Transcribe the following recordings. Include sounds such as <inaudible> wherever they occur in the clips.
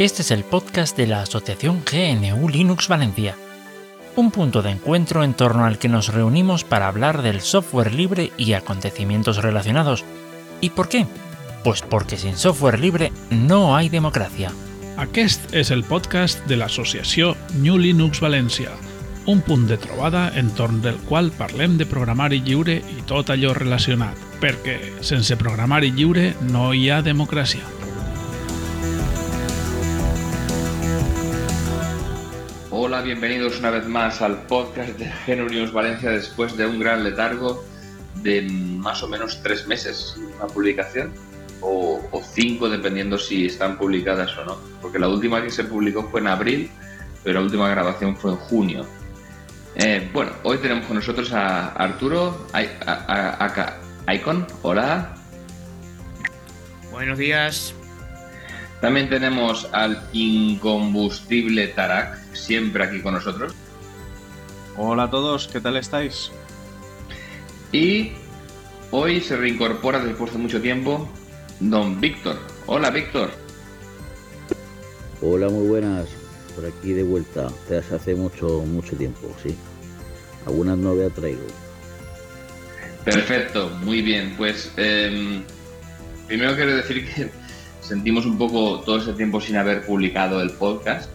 Este es el podcast de la Asociación GNU Linux Valencia, un punto de encuentro en torno al que nos reunimos para hablar del software libre y acontecimientos relacionados. ¿Y por qué? Pues porque sin software libre no hay democracia. Aquest és el podcast de l'associació New Linux València, un punt de trobada entorn del qual parlem de programari lliure i tot allò relacionat, perquè sense programari lliure no hi ha democràcia. Bienvenidos una vez más al podcast de GNU Linux Valencia después de un gran letargo de más o menos tres meses una publicación o, o cinco dependiendo si están publicadas o no, porque la última que se publicó fue en abril, pero la última grabación fue en junio. Eh, bueno, hoy tenemos con nosotros a Arturo a- Icon. Hola. Buenos días. También tenemos al incombustible Tarak, siempre aquí con nosotros. Hola a todos, ¿qué tal estáis? Y hoy se reincorpora después de mucho tiempo Don Víctor. Hola, Víctor. Hola, muy buenas. Por aquí de vuelta. Desde hace mucho, mucho tiempo, sí. Algunas novedades traigo. Perfecto, muy bien. Pues em, primero quiero decir que <laughs> sentimos un poco todo ese tiempo sin haber publicado el podcast,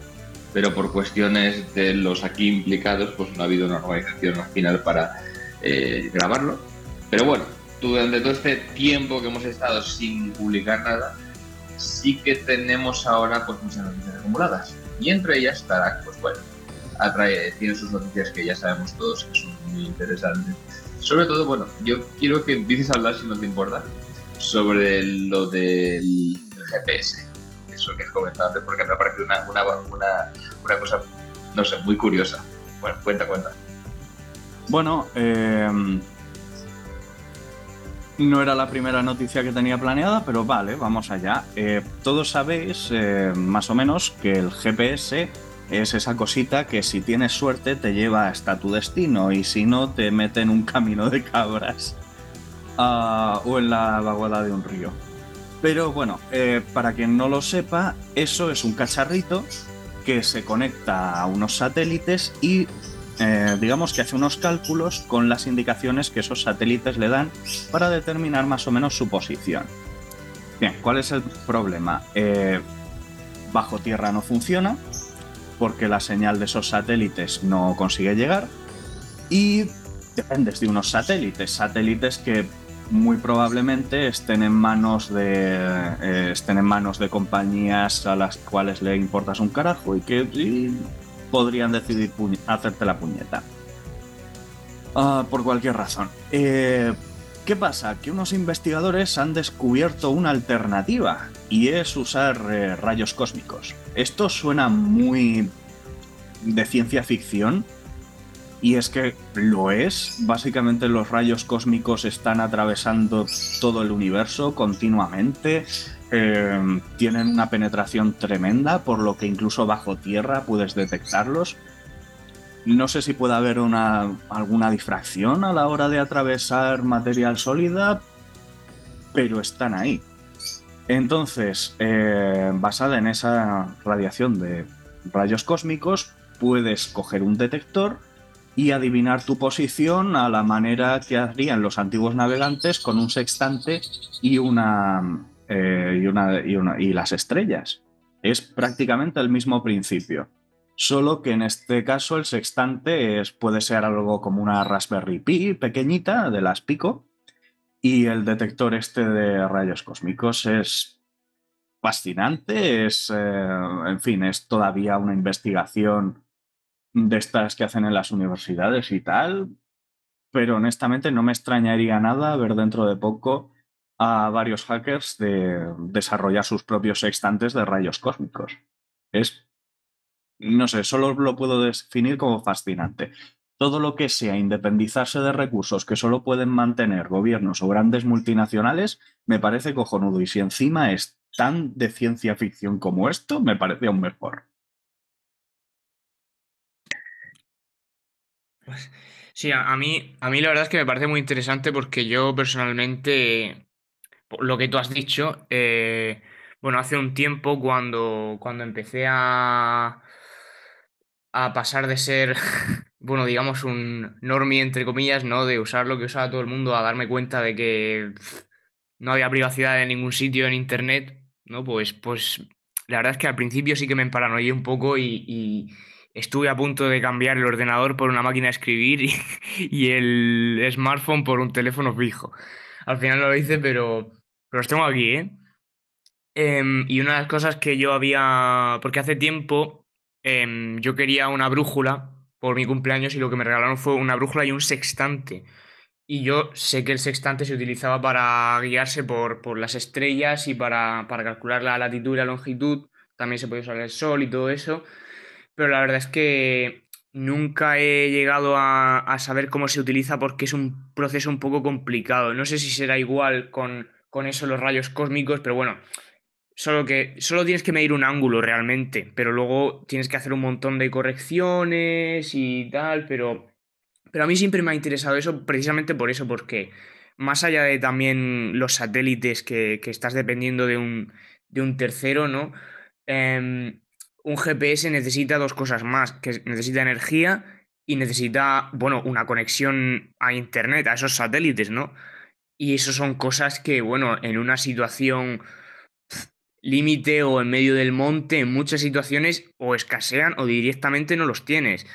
pero por cuestiones de los aquí implicados, pues no ha habido una organización al final para eh, grabarlo. Pero bueno, durante todo este tiempo que hemos estado sin publicar nada, sí que tenemos ahora pues muchas noticias acumuladas. Y entre ellas Tarak, pues bueno, atrae, tiene sus noticias que ya sabemos todos que son muy interesantes. Sobre todo, bueno, yo quiero que empieces a hablar, si no te importa, sobre lo del GPS. Eso que has comentado antes, porque me ha parecido una, una, una, cosa, no sé, muy curiosa. Bueno, cuenta, cuenta. Bueno, eh, no era la primera noticia que tenía planeada, pero vale, vamos allá. Eh, todos sabéis, eh, más o menos, que el GPS es esa cosita que si tienes suerte te lleva hasta tu destino y si no te mete en un camino de cabras Ah, o en la vaguada de un río. Pero bueno, eh, para quien no lo sepa, eso es un cacharrito que se conecta a unos satélites y eh, digamos que hace unos cálculos con las indicaciones que esos satélites le dan para determinar más o menos su posición. Bien, ¿cuál es el problema? Eh, bajo tierra no funciona porque la señal de esos satélites no consigue llegar y dependes de unos satélites, satélites que muy probablemente estén en manos de eh, estén en manos de compañías a las cuales le importas un carajo y que podrían decidir hacerte la puñeta. Ah, por cualquier razón. Eh, ¿Qué pasa? Que unos investigadores han descubierto una alternativa y es usar eh, rayos cósmicos. Esto suena muy de ciencia ficción y es que lo es. Básicamente los rayos cósmicos están atravesando todo el universo continuamente. Eh, tienen una penetración tremenda, por lo que incluso bajo tierra puedes detectarlos. No sé si puede haber una, alguna difracción a la hora de atravesar material sólida, pero están ahí. Entonces, eh, basada en esa radiación de rayos cósmicos, puedes coger un detector y adivinar tu posición a la manera que harían los antiguos navegantes con un sextante y una, eh, y, una, y, una- y las estrellas. Es prácticamente el mismo principio. Solo que en este caso el sextante es, puede ser algo como una Raspberry Pi pequeñita de las Pico y el detector este de rayos cósmicos es fascinante, es, eh, en fin, es todavía una investigación de estas que hacen en las universidades y tal, pero honestamente no me extrañaría nada ver dentro de poco a varios hackers de desarrollar sus propios sextantes de rayos cósmicos. Es, no sé, solo lo puedo definir como fascinante. Todo lo que sea independizarse de recursos que solo pueden mantener gobiernos o grandes multinacionales me parece cojonudo. Y si encima es tan de ciencia ficción como esto, me parece aún mejor. Sí, a, mí, a mí la verdad es que me parece muy interesante porque yo personalmente, lo que tú has dicho, eh, bueno, hace un tiempo cuando, cuando empecé a, a pasar de ser, <laughs> bueno, digamos, un normie, entre comillas, ¿no? De usar lo que usaba todo el mundo, a darme cuenta de que no había privacidad en ningún sitio en Internet, ¿no? Pues, pues la verdad es que al principio sí que me emparanoié un poco y, estuve a punto de cambiar el ordenador por una máquina de escribir y, <laughs> el smartphone por un teléfono fijo. Al final lo hice, pero, los tengo aquí, ¿eh? Em, y una de las cosas que yo había, porque hace tiempo em, yo quería una brújula por mi cumpleaños y lo que me regalaron fue una brújula y un sextante. Y yo sé que el sextante se utilizaba para guiarse por, por las estrellas y para, para, calcular la latitud y la longitud. También se puede usar el sol y todo eso. Pero la verdad es que nunca he llegado a, a saber cómo se utiliza porque es un proceso un poco complicado. No sé si será igual con, con eso los rayos cósmicos, pero bueno, solo que solo tienes que medir un ángulo realmente, pero luego tienes que hacer un montón de correcciones y tal, pero pero a mí siempre me ha interesado eso precisamente por eso, porque más allá de también los satélites que, estás dependiendo de un, de un tercero, ¿no? Em, un GPS necesita dos cosas más, que necesita energía y necesita, bueno, una conexión a Internet, a esos satélites, ¿no? Y eso son cosas que, bueno, en una situación límite o en medio del monte, en muchas situaciones o escasean o directamente no los tienes.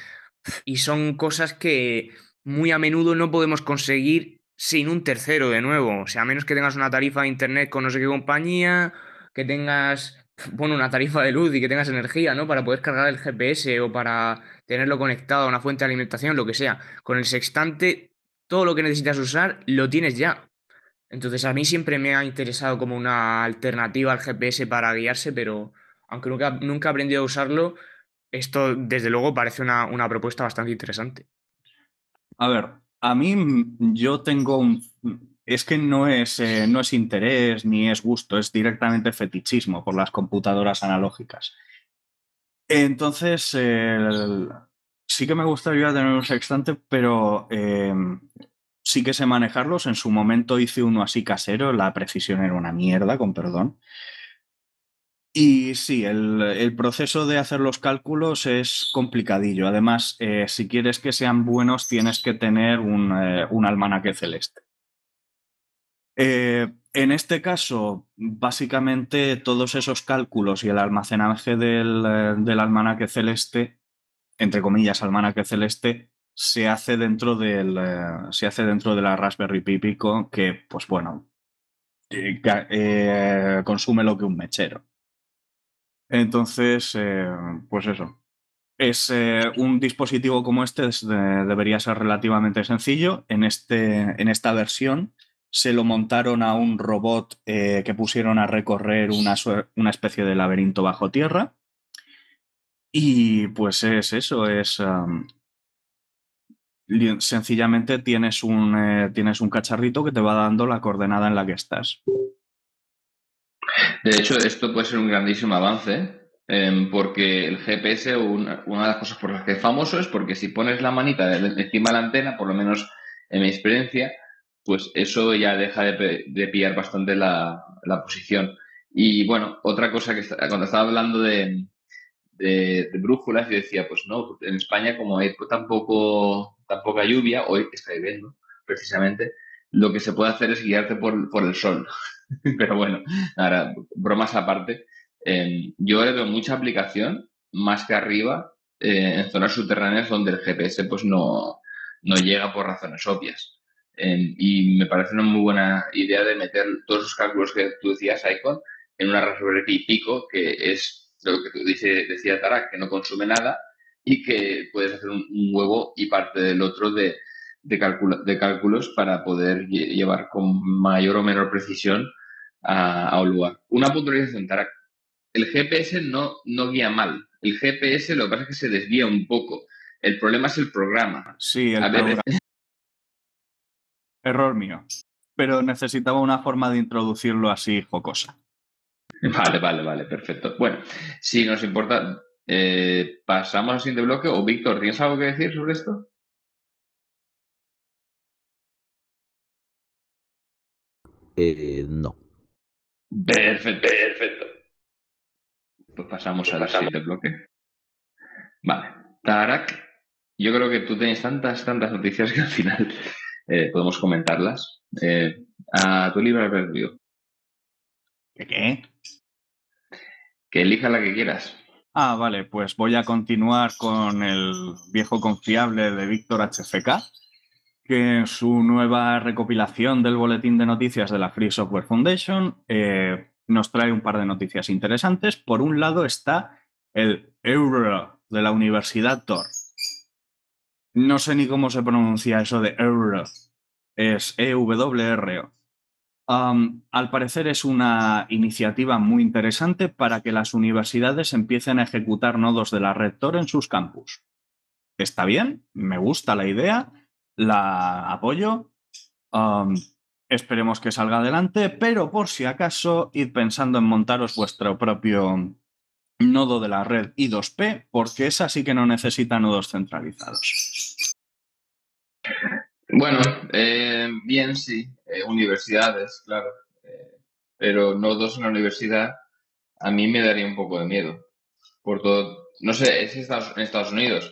Y son cosas que muy a menudo no podemos conseguir sin un tercero de nuevo. O sea, a menos que tengas una tarifa de internet con no sé qué compañía, que tengas, bueno, una tarifa de luz y que tengas energía, ¿no? Para poder cargar el GPS o para tenerlo conectado a una fuente de alimentación, lo que sea. Con el sextante, todo lo que necesitas usar lo tienes ya. Entonces, a mí siempre me ha interesado como una alternativa al GPS para guiarse, pero aunque nunca, nunca he aprendido a usarlo, esto, desde luego, parece una, propuesta bastante interesante. A ver, a mí yo tengo un... Es que no es, eh, no es interés ni es gusto, es directamente fetichismo por las computadoras analógicas. Entonces, sí que me gustaría tener un sextante, pero em, sí que sé manejarlos. En su momento hice uno así casero, la precisión era una mierda, con perdón. Y sí, el, proceso de hacer los cálculos es complicadillo. Además, eh, si quieres que sean buenos, tienes que tener un, eh, almanaque celeste. Eh, en este caso, básicamente todos esos cálculos y el almacenaje del, del, almanaque celeste, entre comillas, almanaque celeste, se hace dentro del, se hace dentro de la Raspberry Pi Pico, que, pues bueno, consume lo que un mechero. Entonces, eh, pues eso. Es eh, un dispositivo como este debería ser relativamente sencillo. En, este, en esta versión se lo montaron a un robot eh, que pusieron a recorrer una, una, especie de laberinto bajo tierra. Y pues es eso, es... sencillamente tienes un, tienes un cacharrito que te va dando la coordenada en la que estás. De hecho, esto puede ser un grandísimo avance, em, porque el GPS, una, de las cosas por las que es famoso es porque si pones la manita encima de la antena, por lo menos en mi experiencia, pues eso ya deja de, pillar bastante la, posición. Y bueno, otra cosa que cuando estaba hablando de, brújulas, yo decía, pues no, en España como hay tan, poco, tan poca lluvia, hoy está lloviendo precisamente, lo que se puede hacer es guiarte por, por el sol. <laughs> Pero bueno, ahora, bromas aparte, eh, yo le veo mucha aplicación más que arriba eh, en zonas subterráneas donde el GPS pues no, no llega por razones obvias. Eh, y me parece una muy buena idea de meter todos esos cálculos que tú decías, Icon, en una Raspberry Pi Pico, que es lo que tú dice, decía Tarak, que no consume nada y que puedes hacer un, huevo y parte del otro de, de, de cálculos para poder llevar con mayor o menor precisión a, un lugar. Una puntualización, Tarak. El GPS no, no guía mal. El GPS lo que pasa es que se desvía un poco. El problema es el programa. Sí, el programa. Error mío. Pero necesitaba una forma de introducirlo así jocosa. <laughs> Vale, vale, vale, perfecto. Bueno, si nos importa, eh, pasamos al siguiente bloque. O Víctor, ¿tienes algo que decir sobre esto? Eh, no. Perfecto, perfecto. Pues pasamos al siguiente bloque. Vale. Tarak, yo creo que tú tienes tantas, tantas noticias que al final eh, podemos comentarlas. Eh, a tu libre albedrío. ¿Qué qué? Que elija la que quieras. Ah, vale, pues voy a continuar con el viejo confiable de Víctor HFK, que en su nueva recopilación del boletín de noticias de la Free Software Foundation eh, nos trae un par de noticias interesantes. Por un lado está el Euro de la Universidad Tor. No sé ni cómo se pronuncia eso de Euro. Es E-W-R-O. Um, al parecer es una iniciativa muy interesante para que las universidades empiecen a ejecutar nodos de la red Tor en sus campus. Está bien, me gusta la idea, la apoyo. Esperemos que salga adelante, pero por si acaso, id pensando en montaros vuestro propio nodo de la red I2P, porque esa sí que no necesita nodos centralizados. Bueno, eh, bien, sí. Eh, universidades, claro. Eh, pero nodos en la universidad a mí me daría un poco de miedo. Por todo. No sé, es en Estados Unidos.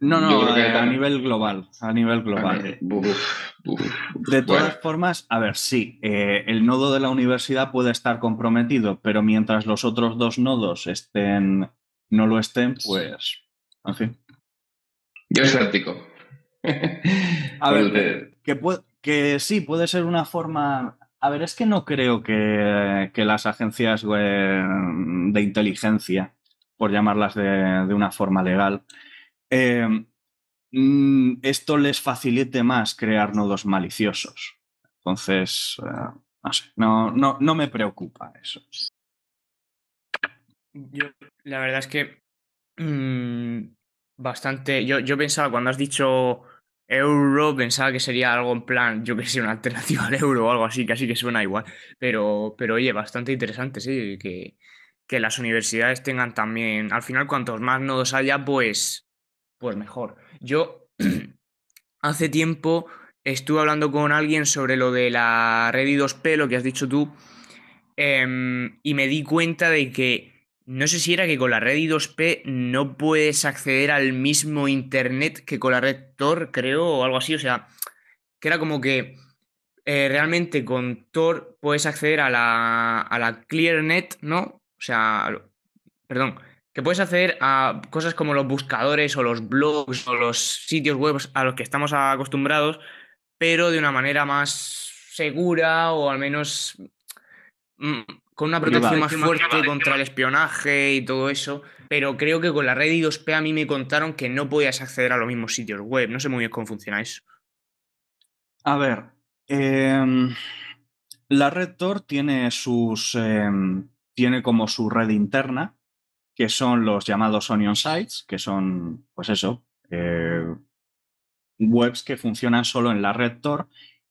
No, no, eh, a nivel global, a nivel global. Uf, uf. De todas Bueno. formas, a ver, sí, eh, el nodo de la universidad puede estar comprometido, pero mientras los otros dos nodos estén, no lo estén, pues, en fin. Yo escéptico. A ver, que, que sí, puede ser una forma. A ver, es que no creo que, que las agencias eh, de inteligencia, por llamarlas de, de una forma legal, eh, mm, esto les facilite más crear nodos maliciosos. Entonces, eh, no sé, no, no, no me preocupa eso. Yo, la verdad es que mm, bastante. Yo, yo pensaba, cuando has dicho euro, pensaba que sería algo en plan, yo que sé, una alternativa al euro o algo así, casi que suena igual. Pero, pero oye, bastante interesante, sí, que, que las universidades tengan también. Al final, cuantos más nodos haya, pues, pues mejor. Yo <clears throat> hace tiempo estuve hablando con alguien sobre lo de la red I2P, lo que has dicho tú, em, y me di cuenta de que no sé si era que con la red I2P no puedes acceder al mismo internet que con la red Tor, creo, o algo así. O sea, que era como que eh, realmente con Tor puedes acceder a la, a la ClearNet, ¿no? O sea, perdón, que puedes acceder a cosas como los buscadores o los blogs o los sitios web a los que estamos acostumbrados, pero de una manera más segura o al menos mm, con una protección más fuerte contra el espionaje y todo eso. Pero creo que con la red I2P a mí me contaron que no podías acceder a los mismos sitios web. No sé muy bien cómo funciona eso. A ver, em, la red Tor tiene sus. em, tiene como su red interna, que son los llamados Onion Sites, que son, pues eso, eh, webs que funcionan solo en la red Tor.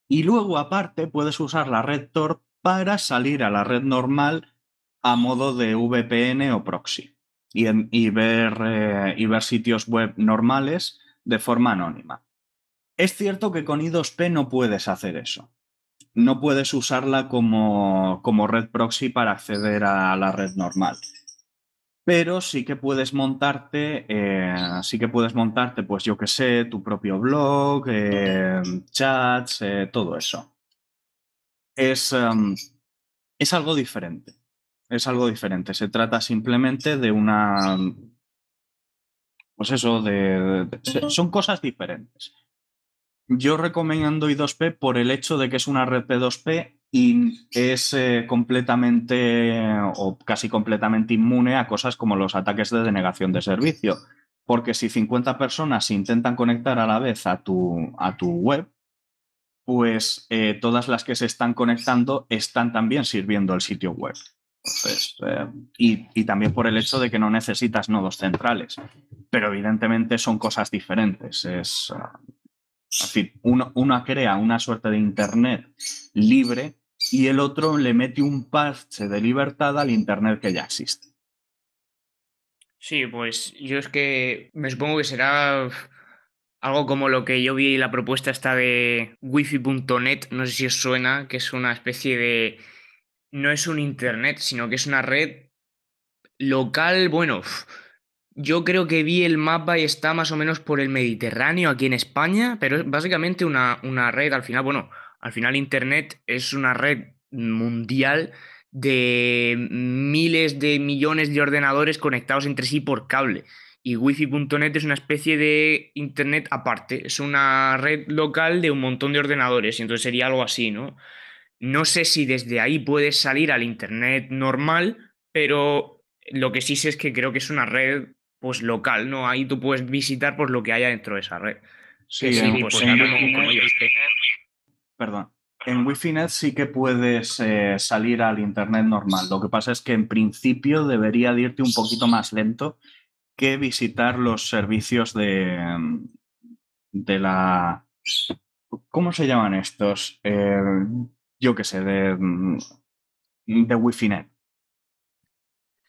Y luego, aparte, puedes usar la red Tor para salir a la red normal a modo de VPN o proxy eh, y ver sitios web normales de forma anónima. Es cierto que con I2P no puedes hacer eso. No puedes usarla como red proxy para acceder a la red normal. Pero sí que puedes montarte, eh, sí que puedes montarte, pues yo que sé, tu propio blog, eh, chats, eh, todo eso. Es, em, es algo diferente. Es algo diferente. Se trata simplemente de una. Pues eso, de- son cosas diferentes. Yo recomiendo I2P por el hecho de que es una red P2P y es eh, completamente o casi completamente inmune a cosas como los ataques de denegación de servicio. Porque si 50 personas intentan conectar a la vez a tu, a tu web, pues eh, todas las que se están conectando están también sirviendo el sitio web. Eh, y, y también por el hecho de que no necesitas nodos centrales. Pero evidentemente son cosas diferentes. Es, fin, uno, una crea una suerte de Internet libre y el otro le mete un parche de libertad al Internet que ya existe. Sí, pues yo es que me supongo que será algo como lo que yo vi la propuesta esta de wifi.net, no sé si os suena, que es una especie de... No es un internet, sino que es una red local, bueno, yo creo que vi el mapa y está más o menos por el Mediterráneo aquí en España, pero es básicamente una, una red, al final, bueno, al final Internet es una red mundial de miles de millones de ordenadores conectados entre sí por cable. Y wifi.net es una especie de internet aparte, es una red local de un montón de ordenadores, y entonces sería algo así, ¿no? No sé si desde ahí puedes salir al internet normal, pero lo que sí sé es que creo que es una red pues local, ¿no? Ahí tú puedes visitar pues lo que haya dentro de esa red. Sí, sí, pues, pues, en como- Wi-Fi como net- ellos te- Perdón. En Wi-Fi Net sí que puedes eh, salir al internet normal. Lo que pasa es que en principio debería de irte un poquito más lento que visitar los servicios de, mm, de la. ¿Cómo se llaman estos? Eh, yo qué sé, de, mm, de Wi-Fi Net.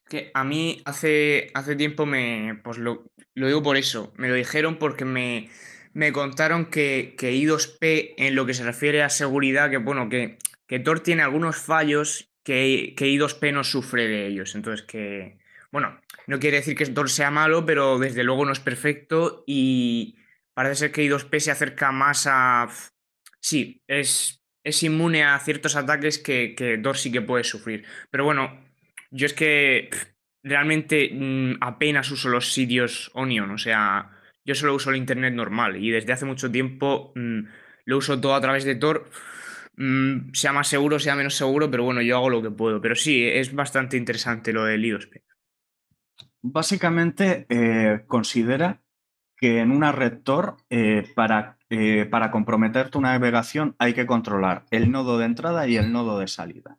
Que a mí hace, hace tiempo me. Pues lo, lo digo por eso. Me lo dijeron porque me, me contaron que, que I2P, en lo que se refiere a seguridad, que bueno, que, que Tor tiene algunos fallos que, que I2P no sufre de ellos. Entonces que. Bueno, no quiere decir que Tor sea malo, pero desde luego no es perfecto. Y parece ser que I2P se acerca más a. Sí, es, es inmune a ciertos ataques que, que Tor sí que puede sufrir. Pero bueno, yo es que realmente mm, apenas uso los sitios Onion, o sea, yo solo uso el internet normal y desde hace mucho tiempo mm, lo uso todo a través de Tor, mm, sea más seguro, sea menos seguro, pero bueno, yo hago lo que puedo. Pero sí, es bastante interesante lo del I2P. Básicamente eh, considera que en una red Tor, eh, para, eh, para comprometer tu navegación, hay que controlar el nodo de entrada y el nodo de salida.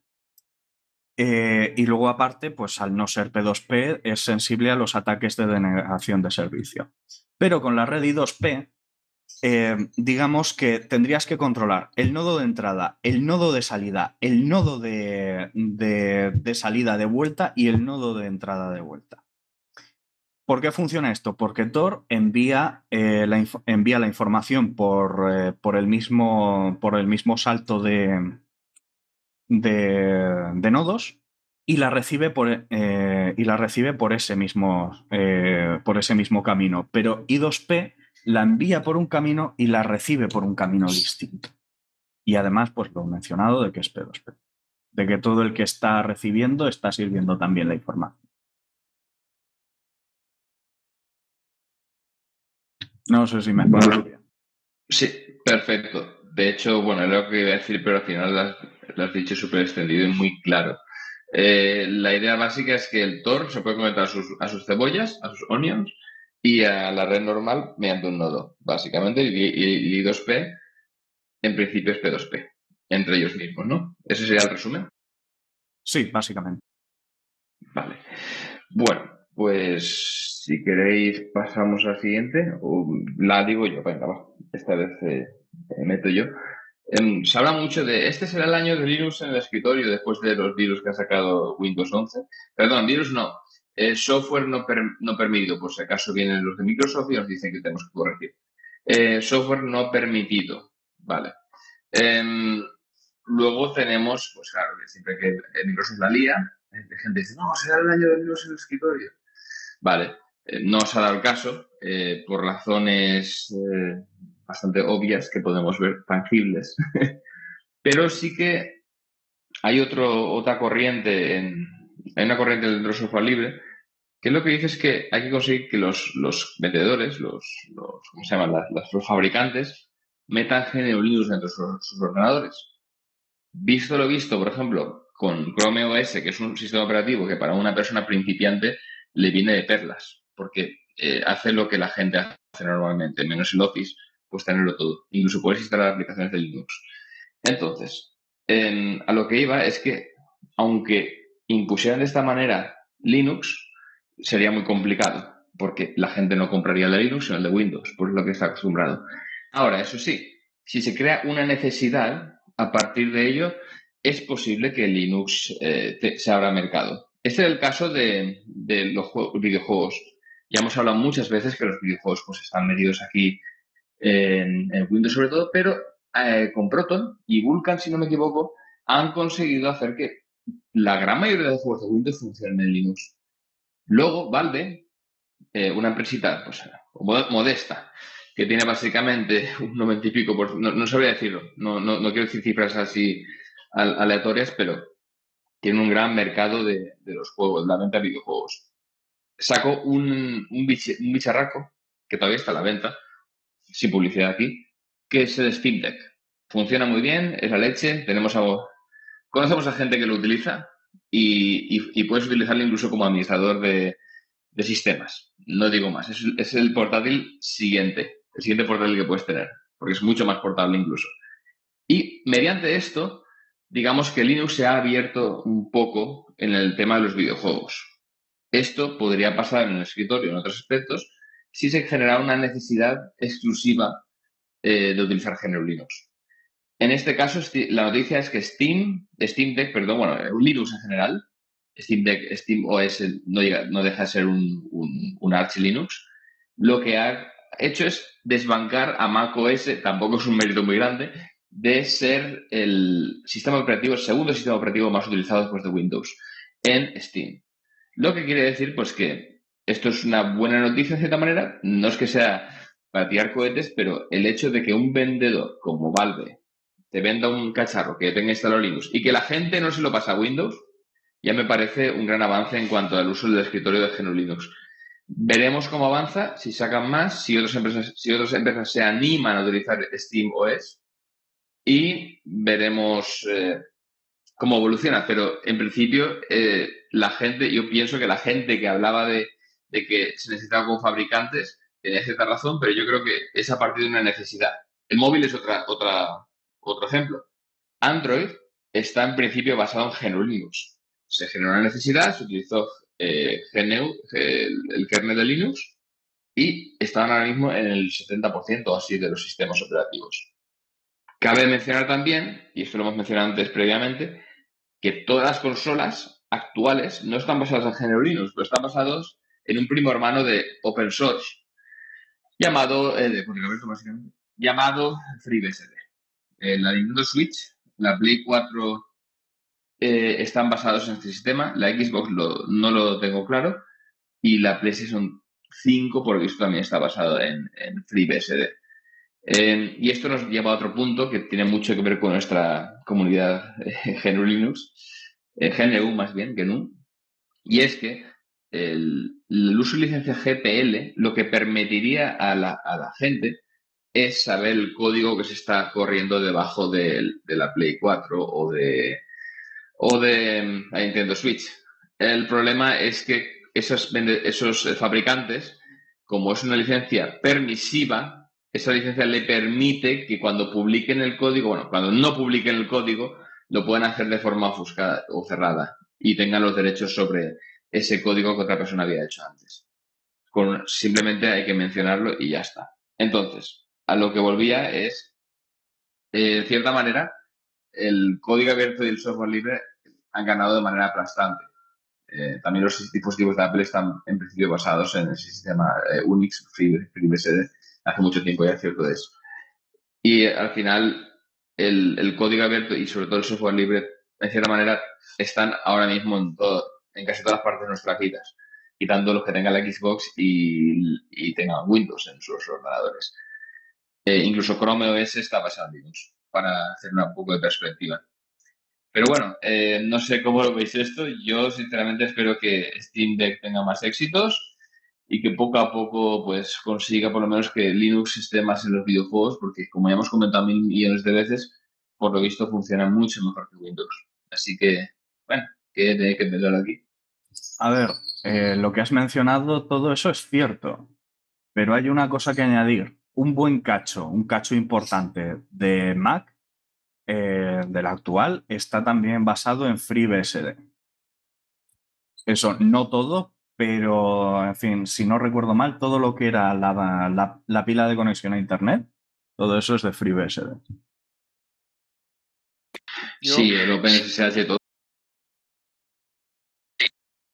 Eh, y luego, aparte, pues al no ser P2P, es sensible a los ataques de denegación de servicio. Pero con la red I2P, eh, digamos que tendrías que controlar el nodo de entrada, el nodo de salida, el nodo de, de- salida de vuelta y el nodo de entrada de vuelta. ¿Por qué funciona esto? Porque Tor envía, eh, la, envía la información por, por el mismo, por el mismo salto de, de, de nodos y la recibe por, eh, y la recibe por, ese mismo, eh, por ese mismo camino. Pero I2P la envía por un camino y la recibe por un camino distinto. Y además, pues lo mencionado de que es P2P. De que todo el que está recibiendo está sirviendo también la información. No sé si me explico. Sí, perfecto. De hecho, bueno, era lo que iba a decir, pero al final lo has, dicho súper extendido y muy claro. Eh, la idea básica es que el Tor se puede conectar a sus, a sus cebollas, a sus onions, y a la red normal mediante un nodo, básicamente. Y, y- y I2P, en principio es P2P, entre ellos mismos, ¿no? Ese sería el resumen. Sí, básicamente. Vale. Bueno, pues si queréis pasamos al siguiente. O la digo yo, venga, va. Esta vez eh, me meto yo. Em, se habla mucho de este será el año de Linux en el escritorio después de los virus que ha sacado Windows 11. Perdón, virus no. Eh, software no, per- no permitido, por si acaso vienen los de Microsoft y nos dicen que tenemos que corregir. Eh, software no permitido. Vale. Em, luego tenemos, pues claro, que siempre que Microsoft la lía, eh, gente dice, no, será el año de Linux en el escritorio. Vale, no se ha dado el caso por razones bastante obvias que podemos ver, tangibles. <laughs> Pero sí que hay otro, otra corriente, en, hay una corriente del software libre, que lo que dice es que hay que conseguir que los, los vendedores, los, los, ¿cómo se llaman? Las- las- los fabricantes, metan GNU Linux dentro de sus, sus ordenadores. Visto lo visto, por ejemplo, con Chrome OS, que es un sistema operativo que para una persona principiante le viene de perlas, porque eh, hace lo que la gente hace normalmente, menos el Office, pues tenerlo todo. Incluso puedes instalar aplicaciones de Linux. Entonces, a lo que iba es que, aunque impusieran de esta manera Linux, sería muy complicado, porque la gente no compraría el de Linux, sino el de Windows, por lo que está acostumbrado. Ahora, eso sí, si se crea una necesidad, a partir de ello, es posible que Linux eh, se abra mercado. Este es el caso de, de los jue- videojuegos. Ya hemos hablado muchas veces que los videojuegos pues, están metidos aquí en, Windows sobre todo, pero eh, con Proton y Vulkan, si no me equivoco, han conseguido hacer que la gran mayoría de juegos de Windows funcionen en Linux. Luego, Valve, eh, una empresita pues, modesta, que tiene básicamente <laughs> un 90 y pico, por, no, no sabría decirlo, no, no, no, quiero decir cifras así aleatorias, pero tiene un gran mercado de, de los juegos, de la venta de videojuegos. Sacó un, un, bicharraco, que todavía está a la venta, sin publicidad aquí, que es el Deck. Funciona muy bien, es la leche, tenemos algo... Conocemos a gente que lo utiliza y, y, puedes utilizarlo incluso como administrador de, sistemas. No digo más, es, el portátil siguiente, el siguiente portátil que puedes tener, porque es mucho más portable incluso. Y mediante esto, digamos que Linux se ha abierto un poco en el tema de los videojuegos. Esto podría pasar en el escritorio en otros aspectos si se genera una necesidad exclusiva eh, de utilizar género Linux. En este caso, la noticia es que Steam, Steam Deck, perdón, bueno, Linux en general, Steam Deck, Steam OS no, no deja de ser un, un, un Arch Linux, lo que ha hecho es desbancar a Mac OS, tampoco es un mérito muy grande, de ser el sistema operativo, el segundo sistema operativo más utilizado después de Windows en Steam. Lo que quiere decir, pues que esto es una buena noticia en cierta manera, no es que sea para tirar cohetes, pero el hecho de que un vendedor como Valve te venda un cacharro que tenga instalado Linux y que la gente no se lo pasa a Windows, ya me parece un gran avance en cuanto al uso del escritorio de GNU Linux. Veremos cómo avanza, si sacan más, si otras empresas, si otras empresas se animan a utilizar Steam OS y veremos eh, cómo evoluciona. Pero en principio, eh, la gente, yo pienso que la gente que hablaba de, de que se necesitaba con fabricantes tenía cierta razón, pero yo creo que es a partir de una necesidad. El móvil es otra, otra, otro ejemplo. Android está en principio basado en GNU Linux. Se generó una necesidad, se utilizó eh, GNU, el, el, kernel de Linux, y están ahora mismo en el 70% así de los sistemas operativos. Cabe mencionar también, y esto lo hemos mencionado antes previamente, que todas las consolas actuales no están basadas en GNU Linux, pero están basadas en un primo hermano de open source llamado, eh, llamado FreeBSD. Eh, la Nintendo Switch, la Play 4 eh, están basados en este sistema, la Xbox lo, no lo tengo claro y la PlayStation 5 por visto también está basado en, FreeBSD. Y esto nos lleva a otro punto que tiene mucho que ver con nuestra comunidad <laughs> GNU Linux, eh, GNU más bien, GNU, y es que el, uso de licencia GPL lo que permitiría a la, a la, gente es saber el código que se está corriendo debajo de, de la Play 4 o de, o de la Nintendo Switch. El problema es que esos, esos fabricantes, como es una licencia permisiva, esa licencia le permite que cuando publiquen el código, bueno, cuando no publiquen el código, lo puedan hacer de forma ofuscada o cerrada y tengan los derechos sobre ese código que otra persona había hecho antes. Con, simplemente hay que mencionarlo y ya está. Entonces, a lo que volvía es, eh, de cierta manera, el código abierto y el software libre han ganado de manera aplastante. Eh, también los dispositivos de Apple están en principio basados en el sistema eh, Unix FreeBSD hace mucho tiempo ya es cierto de eso. Y al final, el, el, código abierto y sobre todo el software libre, de cierta manera, están ahora mismo en, todo, en casi todas las partes de nuestras vidas, quitando los que tengan la Xbox y, y tengan Windows en sus ordenadores. Eh, incluso Chrome OS está basado en Linux, para hacer un poco de perspectiva. Pero bueno, eh, no sé cómo lo veis esto. Yo sinceramente espero que Steam Deck tenga más éxitos y que poco a poco pues consiga por lo menos que Linux esté más en los videojuegos, porque como ya hemos comentado mil millones de veces, por lo visto funciona mucho mejor que Windows. Así que, bueno, ¿qué tiene que empezar aquí? A ver, eh, lo que has mencionado, todo eso es cierto, pero hay una cosa que añadir. Un buen cacho, un cacho importante de Mac, eh, del actual, está también basado en FreeBSD. Eso, no todo, pero, en fin, si no recuerdo mal, todo lo que era la, la, la pila de conexión a Internet, todo eso es de FreeBSD. Sí, el OpenSSH todo.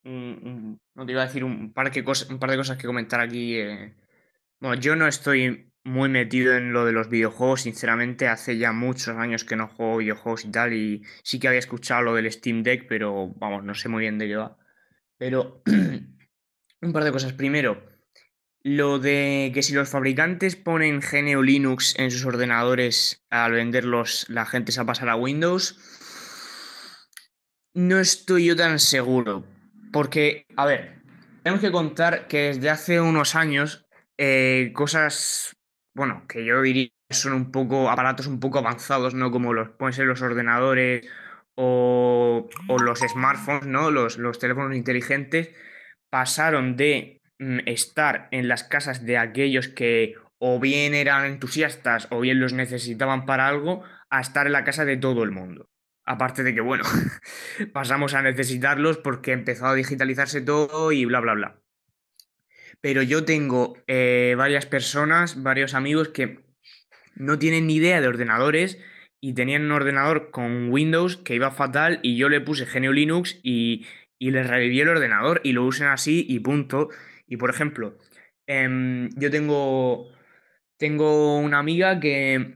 No te iba a decir un par, de cosas, un par de cosas que comentar aquí. Eh. Bueno, yo no estoy muy metido en lo de los videojuegos, sinceramente, hace ya muchos años que no juego videojuegos y tal, y sí que había escuchado lo del Steam Deck, pero vamos, no sé muy bien de qué va. Pero <clears throat> un par de cosas. Primero, lo de que si los fabricantes ponen GNU Linux en sus ordenadores al venderlos, la gente se va a pasar a Windows. No estoy yo tan seguro. Porque, a ver, tenemos que contar que desde hace unos años eh, cosas, bueno, que yo diría son un poco aparatos un poco avanzados, ¿no? Como los pueden ser los ordenadores o, o los smartphones, ¿no? Los, los teléfonos inteligentes pasaron de mm, estar en las casas de aquellos que o bien eran entusiastas o bien los necesitaban para algo, a estar en la casa de todo el mundo. Aparte de que, bueno, <laughs> pasamos a necesitarlos porque empezó a digitalizarse todo y bla, bla, bla. Pero yo tengo eh, varias personas, varios amigos que no tienen ni idea de ordenadores y tenían un ordenador con Windows que iba fatal y yo le puse GNU Linux y, y les reviví el ordenador y lo usen así y punto. Y por ejemplo, em, yo tengo, tengo una amiga que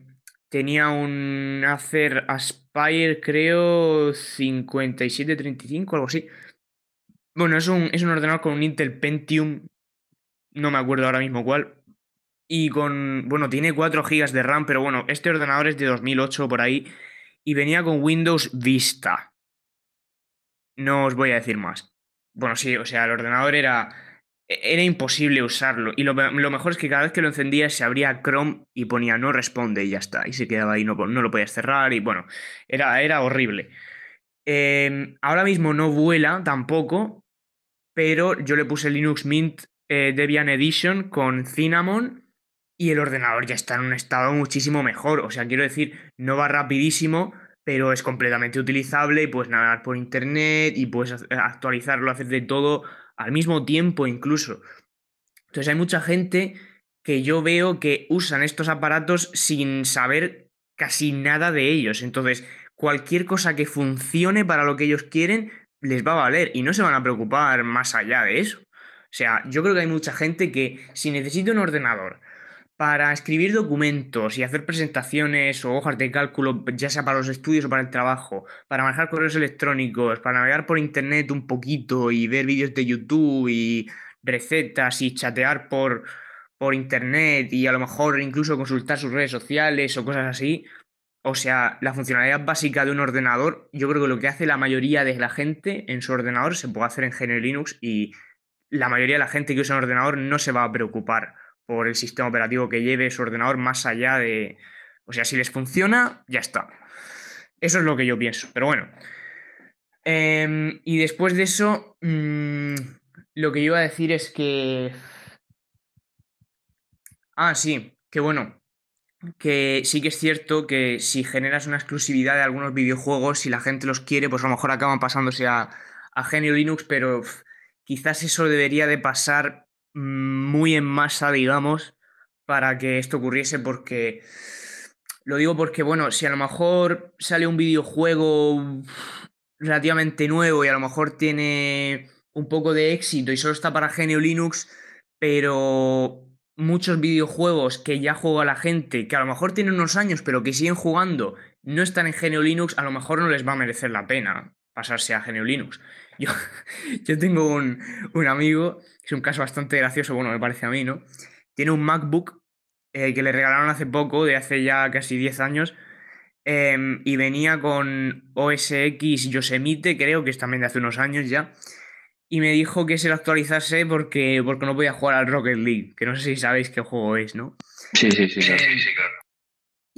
tenía un Acer Aspire, creo, 5735, algo así. Bueno, es un, es un ordenador con un Intel Pentium, no me acuerdo ahora mismo cuál, y con, bueno, tiene 4 GB de RAM, pero bueno, este ordenador es de 2008 por ahí y venía con Windows Vista. No os voy a decir más. Bueno, sí, o sea, el ordenador era, era imposible usarlo. Y lo, mejor es que cada vez que lo encendía se abría Chrome y ponía no responde y ya está. Y se quedaba ahí, no, no lo podías cerrar y bueno, era, era horrible. Em, ahora mismo no vuela tampoco, pero yo le puse Linux Mint eh, Debian Edition con Cinnamon y el ordenador ya está en un estado muchísimo mejor. O sea, quiero decir, no va rapidísimo, pero es completamente utilizable y puedes navegar por internet y puedes actualizarlo, hacer de todo al mismo tiempo incluso. Entonces hay mucha gente que yo veo que usan estos aparatos sin saber casi nada de ellos. Entonces, cualquier cosa que funcione para lo que ellos quieren les va a valer y no se van a preocupar más allá de eso. O sea, yo creo que hay mucha gente que si necesita un ordenador para escribir documentos y hacer presentaciones o hojas de cálculo, ya sea para los estudios o para el trabajo, para manejar correos electrónicos, para navegar por internet un poquito y ver vídeos de YouTube y recetas y chatear por, por internet y a lo mejor incluso consultar sus redes sociales o cosas así. O sea, la funcionalidad básica de un ordenador, yo creo que lo que hace la mayoría de la gente en su ordenador se puede hacer en GNU Linux y la mayoría de la gente que usa un ordenador no se va a preocupar por el sistema operativo que lleve su ordenador más allá de... O sea, si les funciona, ya está. Eso es lo que yo pienso. Pero bueno. Em, y después de eso, mm, lo que yo iba a decir es que... Ah, sí, que bueno. Que sí que es cierto que si generas una exclusividad de algunos videojuegos, si la gente los quiere, pues a lo mejor acaban pasándose a, a GNU Linux, pero quizás eso debería de pasar muy en masa, digamos, para que esto ocurriese porque... Lo digo porque, bueno, si a lo mejor sale un videojuego relativamente nuevo y a lo mejor tiene un poco de éxito y solo está para GNU Linux, pero muchos videojuegos que ya juega la gente, que a lo mejor tienen unos años, pero que siguen jugando, no están en GNU Linux, a lo mejor no les va a merecer la pena pasarse a GNU Linux. <laughs> Yo, yo tengo un, un amigo es un caso bastante gracioso, bueno, me parece a mí, ¿no? Tiene un MacBook eh, que le regalaron hace poco, de hace ya casi 10 años, em, y venía con OS X Yosemite, creo que es también de hace unos años ya, y me dijo que se lo actualizase porque, porque no podía jugar al Rocket League, que no sé si sabéis qué juego es, ¿no? Sí, sí, sí, claro.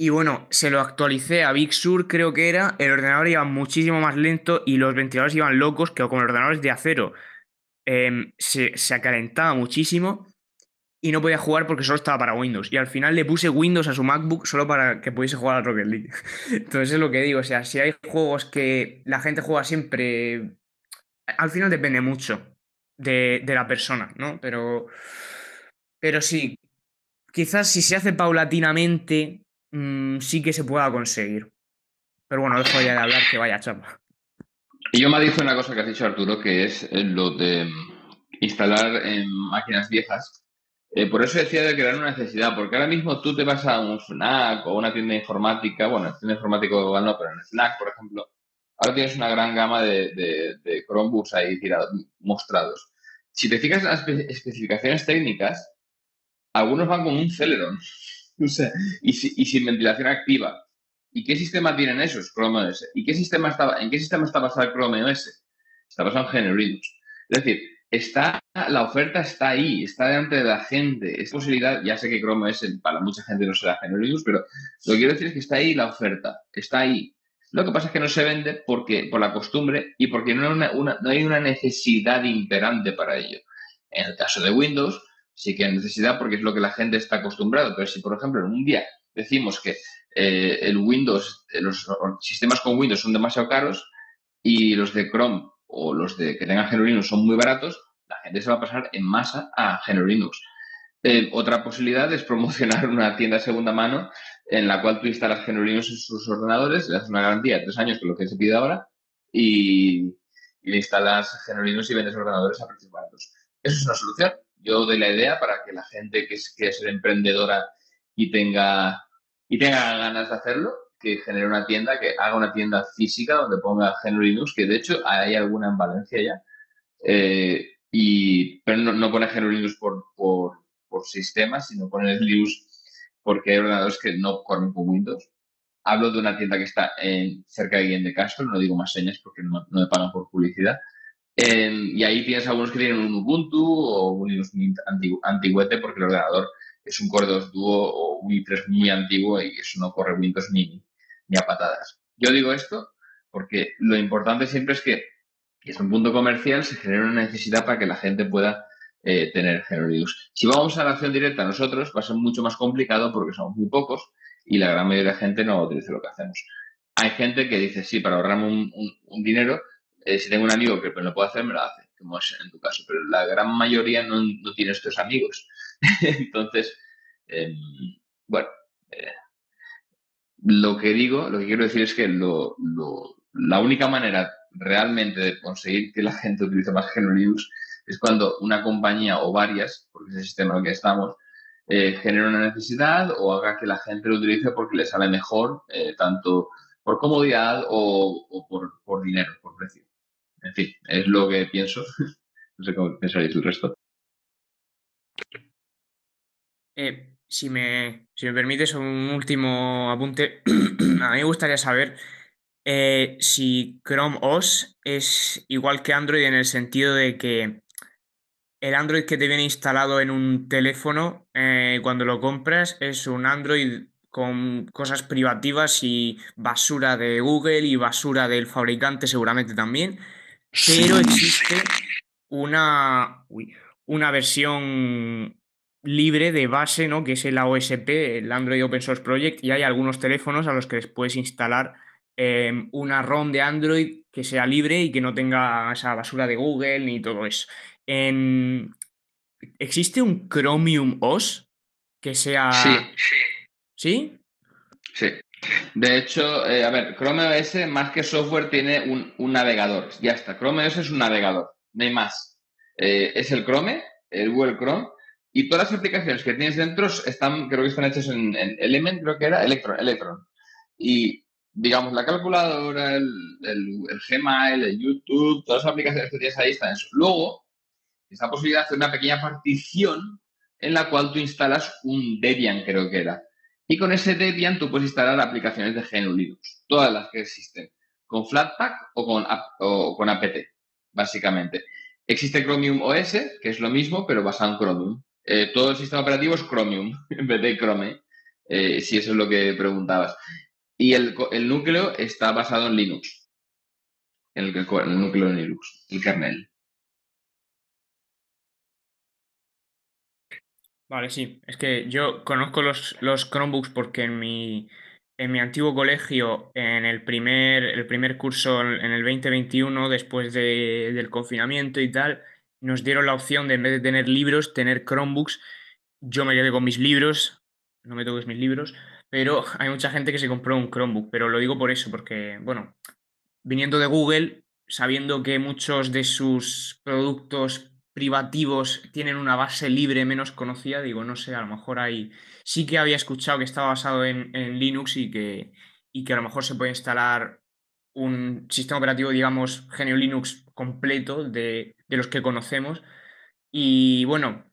Y bueno, se lo actualicé a Big Sur, creo que era. El ordenador iba muchísimo más lento y los ventiladores iban locos, que con ordenadores de acero Em, se, se acalentaba muchísimo y no podía jugar porque solo estaba para Windows. Y al final le puse Windows a su MacBook solo para que pudiese jugar al Rocket League. <laughs> Entonces es lo que digo, o sea, si hay juegos que la gente juega siempre, al final depende mucho de, la persona, ¿no? Pero, pero sí, quizás si se hace paulatinamente, mm, sí que se pueda conseguir. Pero bueno, dejo ya de hablar que vaya chapa. Y yo me dicho una cosa que has dicho, Arturo, que es eh, lo de mm, instalar en máquinas viejas. Eh, por eso decía de crear una necesidad, porque ahora mismo tú te vas a un FNAC o una tienda informática, bueno, tienda informática igual no, pero en el FNAC, por ejemplo, ahora tienes una gran gama de, de, Chromebooks ahí tirados, mostrados. si te fijas en las especificaciones técnicas, algunos van con un Celeron y, sin ventilación activa. ¿Y qué sistema tienen esos? Chrome OS. ¿Y qué sistema está, en qué sistema está basado Chrome OS? Está basado en. Es decir, está, la oferta está ahí, está delante de la gente. Es posibilidad, ya sé que Chrome OS para mucha gente no será GNU Linux, pero lo que quiero decir es que está ahí la oferta, está ahí. Lo que pasa es que no se vende porque, por la costumbre y porque no hay una, no hay una necesidad imperante para ello. En el caso de Windows, sí que hay necesidad porque es lo que la gente está acostumbrada. Pero si, por ejemplo, en un día decimos que eh, el Windows, eh, los sistemas con Windows son demasiado caros y los de Chrome o los de que tengan GNU Linux son muy baratos, la gente se va a pasar en masa a GNU Linux. Eh, otra posibilidad es promocionar una tienda de segunda mano en la cual tú instalas GNU Linux en sus ordenadores, le das una garantía de tres años, que es lo que se pide ahora, y, le instalas GNU Linux y vendes ordenadores a precios baratos. Eso es una solución. Yo doy la idea para que la gente que quiere ser emprendedora y tenga, y tenga ganas de hacerlo, que genere una tienda, que haga una tienda física donde ponga GNU Linux, que de hecho hay alguna en Valencia ya, eh, y, pero no, no pone GNU Linux por, por, por sistema, sino pone Linux porque hay ordenadores que no corren con Windows. Hablo de una tienda que está en, cerca de Guillén de Castro, no digo más señas porque no, me pagan por publicidad. y ahí tienes algunos que tienen un Ubuntu o un Linux antiguete porque el ordenador es un Core 2 Duo o un i3 muy antiguo y eso no corre Windows ni, ni a patadas. Yo digo esto porque lo importante siempre es que, que es un punto comercial, se genera una necesidad para que la gente pueda eh, tener GNU Si vamos a la acción directa nosotros, va a ser mucho más complicado porque somos muy pocos y la gran mayoría de gente no utiliza lo que hacemos. Hay gente que dice, sí, para ahorrarme un, dinero, eh, si tengo un amigo que me lo puede hacer, me lo hace, como es en tu caso, pero la gran mayoría no, tiene estos amigos. <laughs> Entonces, em, bueno, eh, lo que digo, lo que quiero decir es que la única manera realmente de conseguir que la gente utilice más GNU es cuando una compañía o varias, porque es el sistema en el que estamos, eh, genera una necesidad o haga que la gente lo utilice porque le sale mejor, eh, tanto por comodidad o, por, dinero, por precio. En fin, es lo que pienso. <laughs> no sé cómo pensaréis el resto. Eh, si, me, si me permites un último apunte, <clears throat> a mí me gustaría saber si Chrome OS es igual que Android en el sentido de que el Android que te viene instalado en un teléfono eh, cuando lo compras es un Android con cosas privativas y basura de Google y basura del fabricante seguramente también. Pero existe una, una versión libre de base, ¿no? Que es el AOSP, el Android Open Source Project, y hay algunos teléfonos a los que les puedes instalar em, una ROM de Android que sea libre y que no tenga esa basura de Google ni todo eso. ¿Existe un Chromium OS que sea... Sí. ¿Sí? Sí. De hecho, eh, a ver, Chrome OS más que software tiene un, navegador. Ya está, Chrome OS es un navegador, no hay más. Eh, es el Chrome, el Google Chrome, y todas las aplicaciones que tienes dentro están, creo que están hechas en, Element, creo que era, Electron, Electron. Y digamos, la calculadora, el, el, el, Gmail, el YouTube, todas las aplicaciones que tienes ahí están en eso. Luego, esa posibilidad de hacer una pequeña partición en la cual tú instalas un Debian, creo que era. Y con ese Debian tú puedes instalar aplicaciones de GNU Linux, todas las que existen, con Flatpak o con, o con apt, básicamente. Existe Chromium OS, que es lo mismo, pero basado en Chromium. Eh, todo el sistema operativo es Chromium, <laughs> en vez de Chrome, eh, si eso es lo que preguntabas. Y el, núcleo está basado en Linux, el, el núcleo de Linux, el kernel. Vale, sí. Es que yo conozco los, los Chromebooks porque en mi, en mi antiguo colegio, en el primer, el primer curso, en el 2021, después del confinamiento y tal, nos dieron la opción de, en vez de tener libros, tener Chromebooks. Yo me quedé con mis libros, no me toques mis libros, pero hay mucha gente que se compró un Chromebook. Pero lo digo por eso, porque, bueno, viniendo de Google, sabiendo que muchos de sus productos privativos tienen una base libre menos conocida, digo, no sé, a lo mejor hay, sí que había escuchado que estaba basado en, Linux y que, y que a lo mejor se puede instalar un sistema operativo, digamos, GNU Linux completo de, los que conocemos, Y bueno,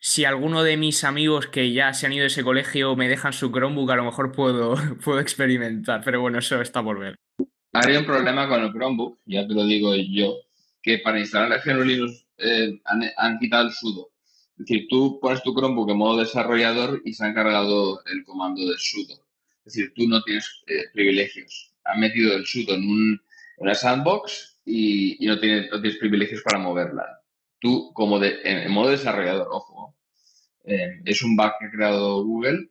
si alguno de mis amigos que ya se han ido de ese colegio me dejan su Chromebook, a lo mejor puedo, <laughs> puedo experimentar, pero bueno, eso está por ver. Hay un problema con el Chromebook, ya te lo digo yo, que para instalar el GNU Linux eh, han, han quitado el sudo. Es decir, tú pones tu Chromebook en modo desarrollador y se ha encargado el comando del sudo. Es decir, tú no tienes eh, privilegios. Han metido el sudo en, un, en una sandbox y, no, tienes, no, tienes, privilegios para moverla. Tú, como de, en, modo desarrollador, ojo, eh, es un bug que ha creado Google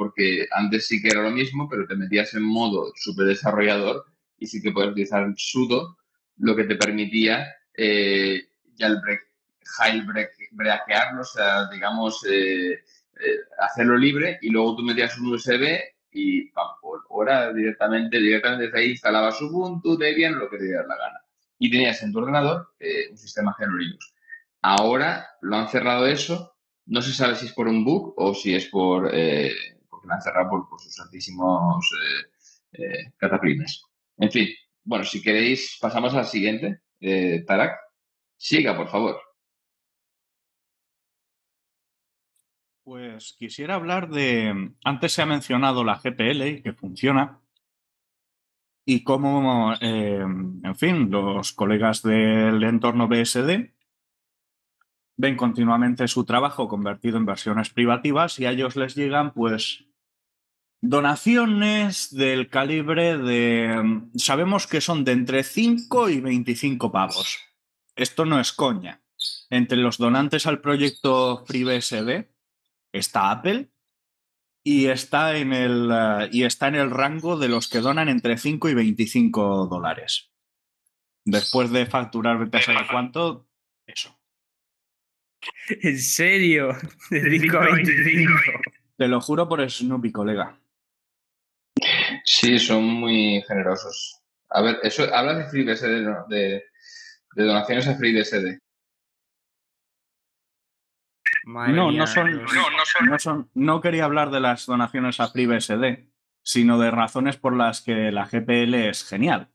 porque antes sí que era lo mismo, pero te metías en modo super desarrollador y sí que puedes utilizar el sudo, lo que te permitía eh, jailbreak, jailbreakearlo, o sea, digamos, eh, eh, hacerlo libre y luego tú metías un USB y pam, ahora directamente, directamente desde ahí instalabas Ubuntu, Debian, lo que te diera la gana. Y tenías en tu ordenador eh, un sistema Linux. Ahora lo han cerrado eso, no se sabe si es por un bug o si es por, eh, porque lo han cerrado por, sus altísimos eh, cataplines. En fin, bueno, si queréis, pasamos al siguiente. Eh, Tarak, siga, por favor. Pues quisiera hablar de. Antes se ha mencionado la GPL que funciona y cómo, eh, en fin, los colegas del entorno BSD ven continuamente su trabajo convertido en versiones privativas y a ellos les llegan, pues, Donaciones del calibre de... Sabemos que son de entre 5 y 25 pavos. Esto no es coña. Entre los donantes al proyecto FreeBSD está Apple y está en el, uh, y está en el rango de los que donan entre 5 y 25 dólares. Después de facturar, vete a saber cuánto, eso. ¿En serio? De 5 a 25. Te lo juro por Snoopy, colega. Sí, son muy generosos. A ver, eso hablas de FreeBSD, ¿no? de, de donaciones a FreeBSD. No, no son, no, no, son, no, son, no quería hablar de las donaciones a FreeBSD, sino de razones por las que la GPL es genial.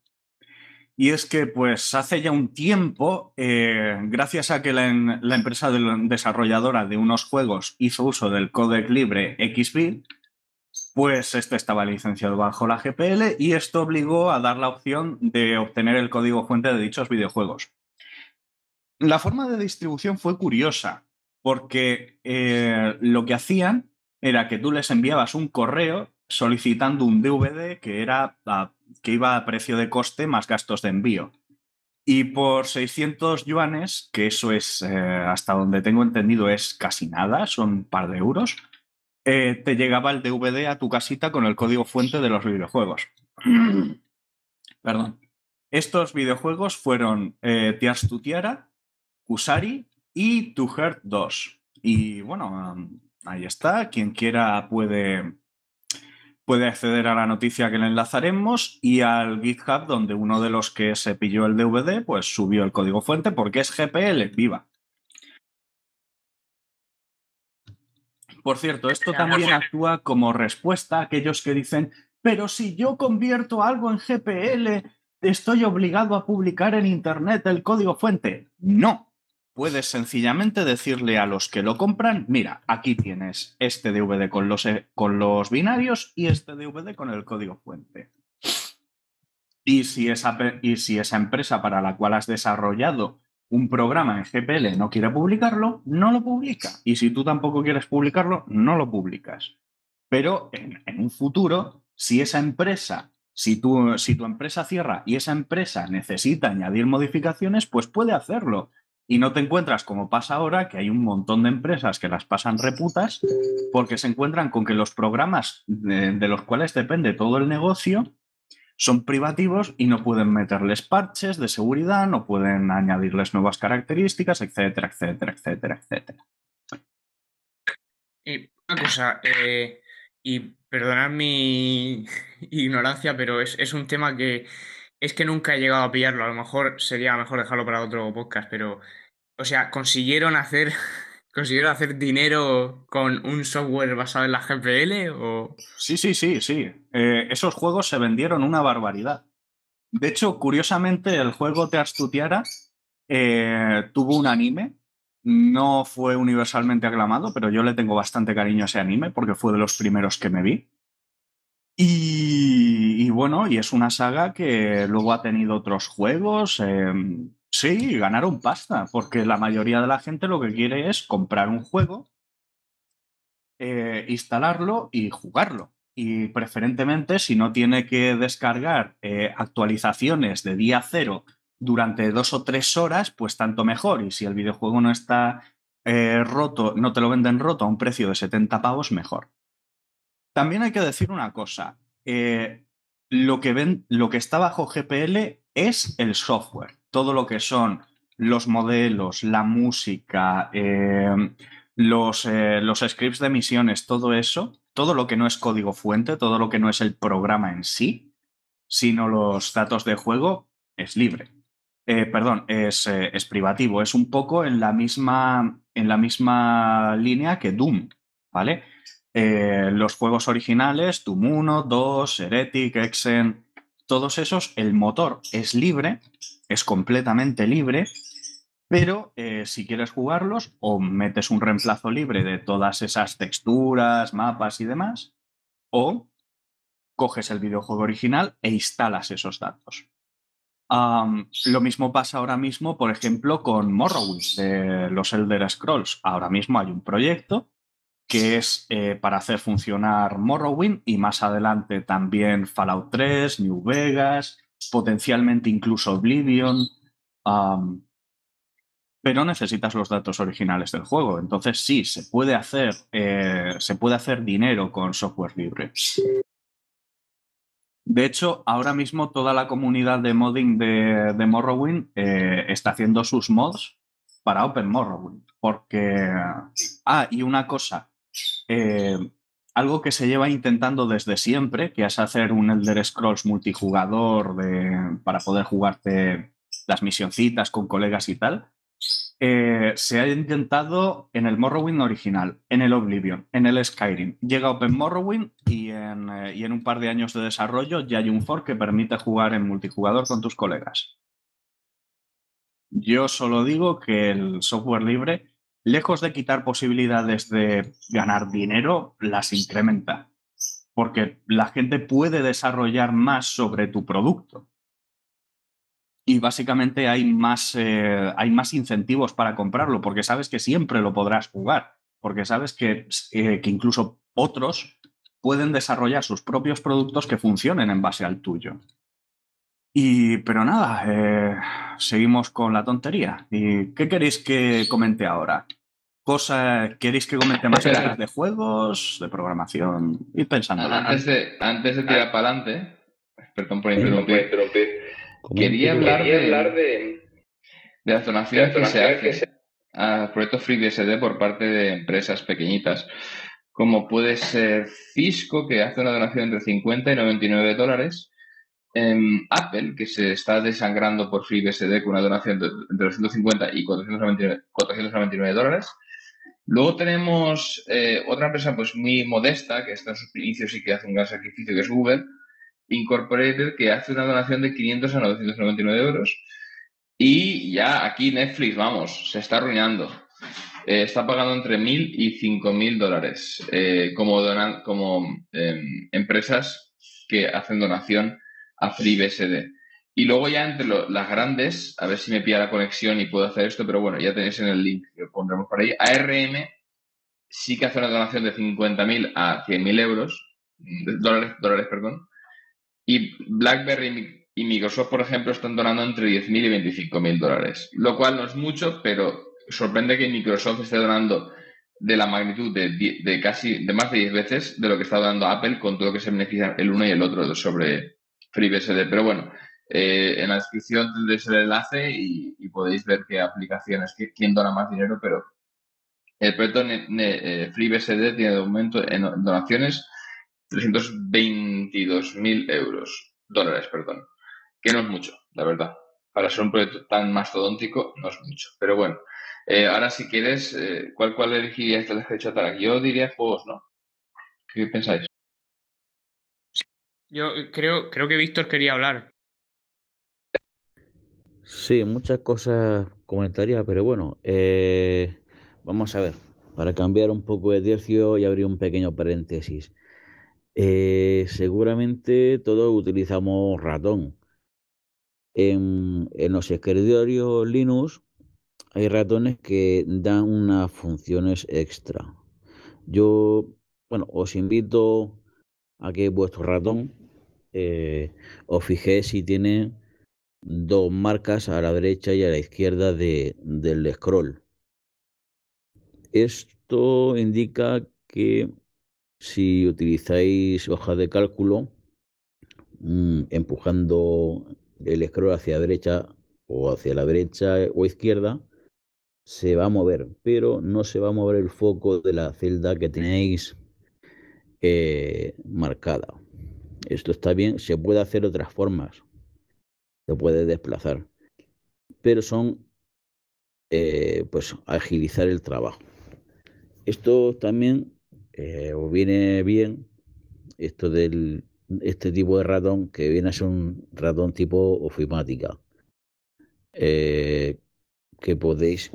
Y es que, pues, hace ya un tiempo, eh, gracias a que la, la empresa de, desarrolladora de unos juegos hizo uso del códec libre XB, pues este estaba licenciado bajo la GPL y esto obligó a dar la opción de obtener el código fuente de dichos videojuegos. La forma de distribución fue curiosa, porque eh, lo que hacían era que tú les enviabas un correo solicitando un DVD que, era que iba a precio de coste más gastos de envío. Y por 600 yuanes, que eso es, eh, hasta donde tengo entendido, es casi nada, son un par de euros, eh, te llegaba el DVD a tu casita con el código fuente de los videojuegos. <clears throat> Perdón. Estos videojuegos fueron eh, Tiars to Tiara, Kusari y To Heart 2. Y bueno, um, ahí está. Quien quiera puede, puede acceder a la noticia que le enlazaremos y al GitHub donde uno de los que se pilló el DVD pues subió el código fuente porque es GPL, viva. Por cierto, esto también actúa como respuesta a aquellos que dicen, pero si yo convierto algo en GPL, estoy obligado a publicar en Internet el código fuente. No. Puedes sencillamente decirle a los que lo compran, mira, aquí tienes este DVD con los, con los binarios y este DVD con el código fuente. Y si, esa, y si esa empresa para la cual has desarrollado un programa en GPL no quiere publicarlo, no lo publica. Y si tú tampoco quieres publicarlo, no lo publicas. Pero en, en un futuro, si esa empresa, si tu, si tu empresa cierra y esa empresa necesita añadir modificaciones, pues puede hacerlo. Y no te encuentras como pasa ahora, que hay un montón de empresas que las pasan reputas porque se encuentran con que los programas de, los cuales depende todo el negocio son privativos y no pueden meterles parches de seguridad, no pueden añadirles nuevas características, etcétera, etcétera, etcétera, etcétera. Y una cosa, eh, y perdonad mi <laughs> ignorancia, pero es, es, un tema que es que nunca he llegado a pillarlo. A lo mejor sería mejor dejarlo para otro podcast, pero, o sea, consiguieron hacer <laughs> ¿Consiguieron hacer dinero con un software basado en la GPL? O... Sí, sí, sí, sí. Eh, esos juegos se vendieron una barbaridad. De hecho, curiosamente, el juego Te Astutiara eh, tuvo un anime no fue universalmente aclamado, pero yo le tengo bastante cariño a ese anime porque fue de los primeros que me vi. Y, bueno, y es una saga que luego ha tenido otros juegos. Em, sí, ganaron pasta, porque la mayoría de la gente lo que quiere es comprar un juego, eh, instalarlo y jugarlo. Y preferentemente, si no tiene que descargar eh, actualizaciones de día cero durante dos o tres horas, pues tanto mejor. Y si el videojuego no está eh, roto, no te lo venden roto a un precio de 70 pavos, mejor. También hay que decir una cosa. Eh, lo, que ven, lo que está bajo GPL es el software. Todo lo que son los modelos, la música, eh, los, los scripts de misiones, todo eso, todo lo que no es código fuente, todo lo que no es el programa en sí, sino los datos de juego, es libre. Eh, perdón, es, eh, es, privativo. Es un poco en la misma, en la misma línea que Doom, ¿vale? Eh, los juegos originales, Doom 1, 2, Heretic, Exen, todos esos, el motor es libre, es completamente libre, pero si quieres jugarlos, o metes un reemplazo libre de todas esas texturas, mapas y demás, o coges el videojuego original e instalas esos datos lo mismo pasa ahora mismo, por ejemplo, con Morrowind de los Elder Scrolls. Ahora mismo hay un proyecto que es eh, para hacer funcionar Morrowind y más adelante también Fallout 3, New Vegas, potencialmente incluso Oblivion. pero necesitas los datos originales del juego. Entonces sí, se puede hacer, eh, se puede hacer dinero con software libre. De hecho, ahora mismo toda la comunidad de modding de, Morrowind eh, está haciendo sus mods para Open Morrowind. Porque. Ah, y una cosa. Eh, algo que se lleva intentando desde siempre, que es hacer un Elder Scrolls multijugador para poder jugarte las misioncitas con colegas y tal, eh, se ha intentado en el Morrowind original, en el Oblivion, en el Skyrim. Llega Open Morrowind y en, eh, y en un par de años de desarrollo ya hay un fork que permite jugar en multijugador con tus colegas. Yo solo digo que el software libre, lejos de quitar posibilidades de ganar dinero, las incrementa. Porque la gente puede desarrollar más sobre tu producto y básicamente hay más, eh, hay más incentivos para comprarlo, porque sabes que siempre lo podrás jugar, porque sabes que, eh, que incluso otros pueden desarrollar sus propios productos que funcionen en base al tuyo. Y, pero nada, eh, seguimos con la tontería. ¿Y qué queréis que comente ahora? Cosa, ¿Queréis que comente más cosas de juegos, de programación? Y pensando. Antes de, antes de tirar para adelante, perdón por interrumpir, Quería hablar, de, de, las donaciones que se hacen a proyectos FreeBSD por parte de empresas pequeñitas, como puede ser Cisco, que hace una donación entre 50 y 99 dólares, Apple, que se está desangrando por FreeBSD con una donación de entre 250 y 499, dólares. Luego tenemos eh, otra empresa pues muy modesta, que está en sus inicios y que hace un gran sacrificio, que es Google, Incorporated que hace una donación de 500 a 999 euros. Y ya aquí Netflix, vamos, se está arruinando. Eh, está pagando entre 1.000 y 5.000 dólares eh, como, donan, como em, empresas que hacen donación a FreeBSD. Y luego ya entre las grandes, a ver si me pilla la conexión y puedo hacer esto, pero bueno, ya tenéis en el link que pondremos por ahí. ARM sí que hace una donación de 50.000 a 100.000 euros, dólares, dólares, perdón. Y BlackBerry y Microsoft, por ejemplo, están donando entre 10.000 y 25.000 dólares, lo cual no es mucho, pero sorprende que Microsoft esté donando de la magnitud de, casi de más de 10 veces de lo que está donando Apple con todo lo que se beneficia el uno y el otro sobre FreeBSD. Pero bueno, eh, en la descripción tendréis el enlace y, podéis ver qué aplicaciones, quién dona más dinero, pero el proyecto eh, FreeBSD tiene de momento en donaciones 322.000 euros, dólares, perdón, que no es mucho, la verdad. Para ser un proyecto tan mastodóntico, no es mucho. Pero bueno, eh, ahora si quieres, eh, ¿cuál, ¿cuál elegirías de fecha tal? Yo diría juegos, ¿no? ¿Qué pensáis? Yo creo, creo que Víctor quería hablar. Sí, muchas cosas comentaría, pero bueno, eh, vamos a ver, para cambiar un poco de tercio y abrir un pequeño paréntesis. Eh, seguramente todos utilizamos ratón. En, en los escritorios Linux hay ratones que dan unas funciones extra. Yo, bueno, os invito a que vuestro ratón eh, os fijéis si tiene dos marcas a la derecha y a la izquierda de, del scroll. Esto indica que si utilizáis hojas de cálculo, mm, empujando el scroll hacia la derecha o hacia la derecha o izquierda, se va a mover, pero no se va a mover el foco de la celda que tenéis eh, marcada. Esto está bien, se puede hacer otras formas, se puede desplazar, pero son eh, pues agilizar el trabajo. Esto también eh, os viene bien, esto del este tipo de ratón que viene a ser un ratón tipo ofimática. Que podéis.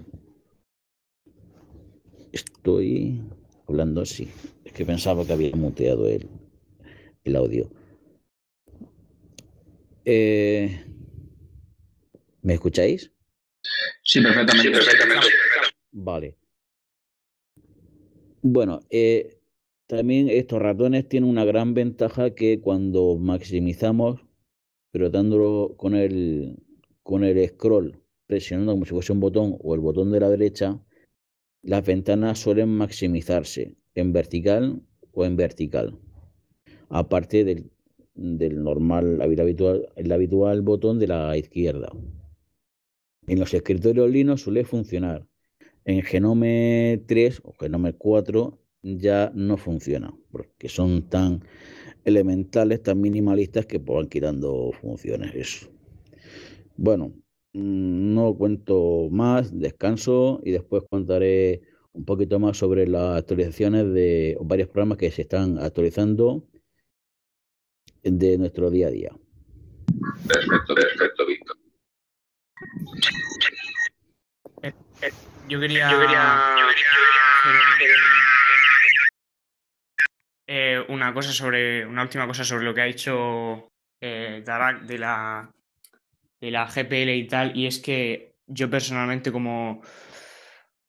Estoy hablando así. Es que pensaba que había muteado el, el audio. Eh, ¿Me escucháis? Sí, perfectamente. Sí, perfectamente. Vale. Bueno, eh, también estos ratones tienen una gran ventaja que cuando maximizamos, pero dándolo con el, con el scroll, presionando como si fuese un botón o el botón de la derecha, las ventanas suelen maximizarse en vertical o en vertical. Aparte del, normal, el habitual, el habitual botón de la izquierda. En los escritorios Linux suele funcionar. En Genome 3 o Genome 4 ya no funciona, porque son tan elementales, tan minimalistas que van quitando funciones. Eso. Bueno, no cuento más, descanso y después contaré un poquito más sobre las actualizaciones de varios programas que se están actualizando de nuestro día a día. Perfecto, perfecto, Víctor. Yo quería, Yo quería- eh, una cosa sobre, una última cosa sobre lo que ha dicho eh, Darak de la, de la GPL y tal, y es que yo personalmente como,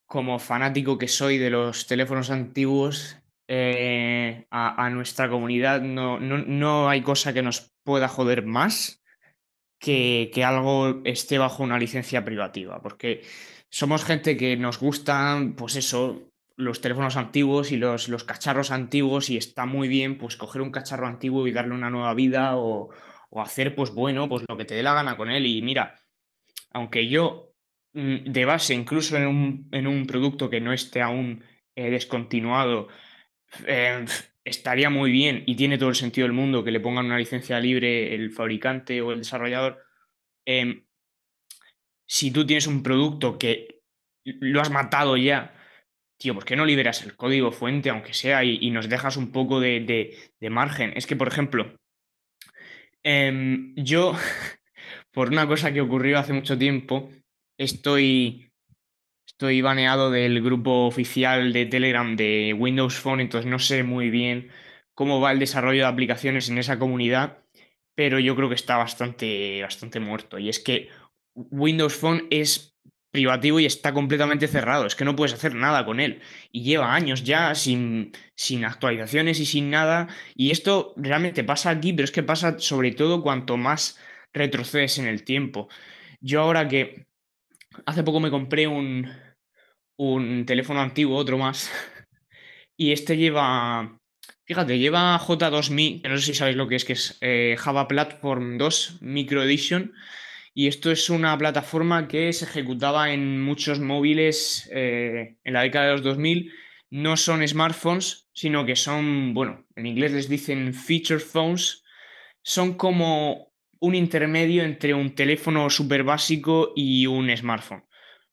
como fanático que soy de los teléfonos antiguos, eh, a, nuestra comunidad no, no, no hay cosa que nos pueda joder más que, que algo esté bajo una licencia privativa, porque somos gente que nos gustan, pues eso, los teléfonos antiguos y los, los cacharros antiguos y está muy bien pues coger un cacharro antiguo y darle una nueva vida o, o hacer pues bueno, pues lo que te dé la gana con él y mira, aunque yo mm, de base incluso en un, en un producto que no esté aún eh, descontinuado eh, estaría muy bien y tiene todo el sentido del mundo que le pongan una licencia libre el fabricante o el desarrollador. em, si tú tienes un producto que lo has matado ya, tío, ¿por qué no liberas el código fuente, aunque sea, y, y nos dejas un poco de- de margen? Es que, por ejemplo, em, yo, <laughs> por una cosa que ocurrió hace mucho tiempo, estoy, estoy baneado del grupo oficial de Telegram de Windows Phone, entonces no sé muy bien cómo va el desarrollo de aplicaciones en esa comunidad, pero yo creo que está bastante, bastante muerto. Y es que Windows Phone es privativo y está completamente cerrado, es que no puedes hacer nada con él. Y lleva años ya sin, sin actualizaciones y sin nada. Y esto realmente pasa aquí, pero es que pasa sobre todo cuanto más retrocedes en el tiempo. Yo ahora que hace poco me compré un, un teléfono antiguo, otro más, <laughs> y este lleva, fíjate, lleva J2Me, que no sé si sabéis lo que es, que es eh, Java Platform 2 Micro Edition, y esto es una plataforma que se ejecutaba en muchos móviles eh, en la década de los 2000. No son smartphones, sino que son, bueno, en inglés les dicen feature phones. Son como un intermedio entre un teléfono súper básico y un smartphone.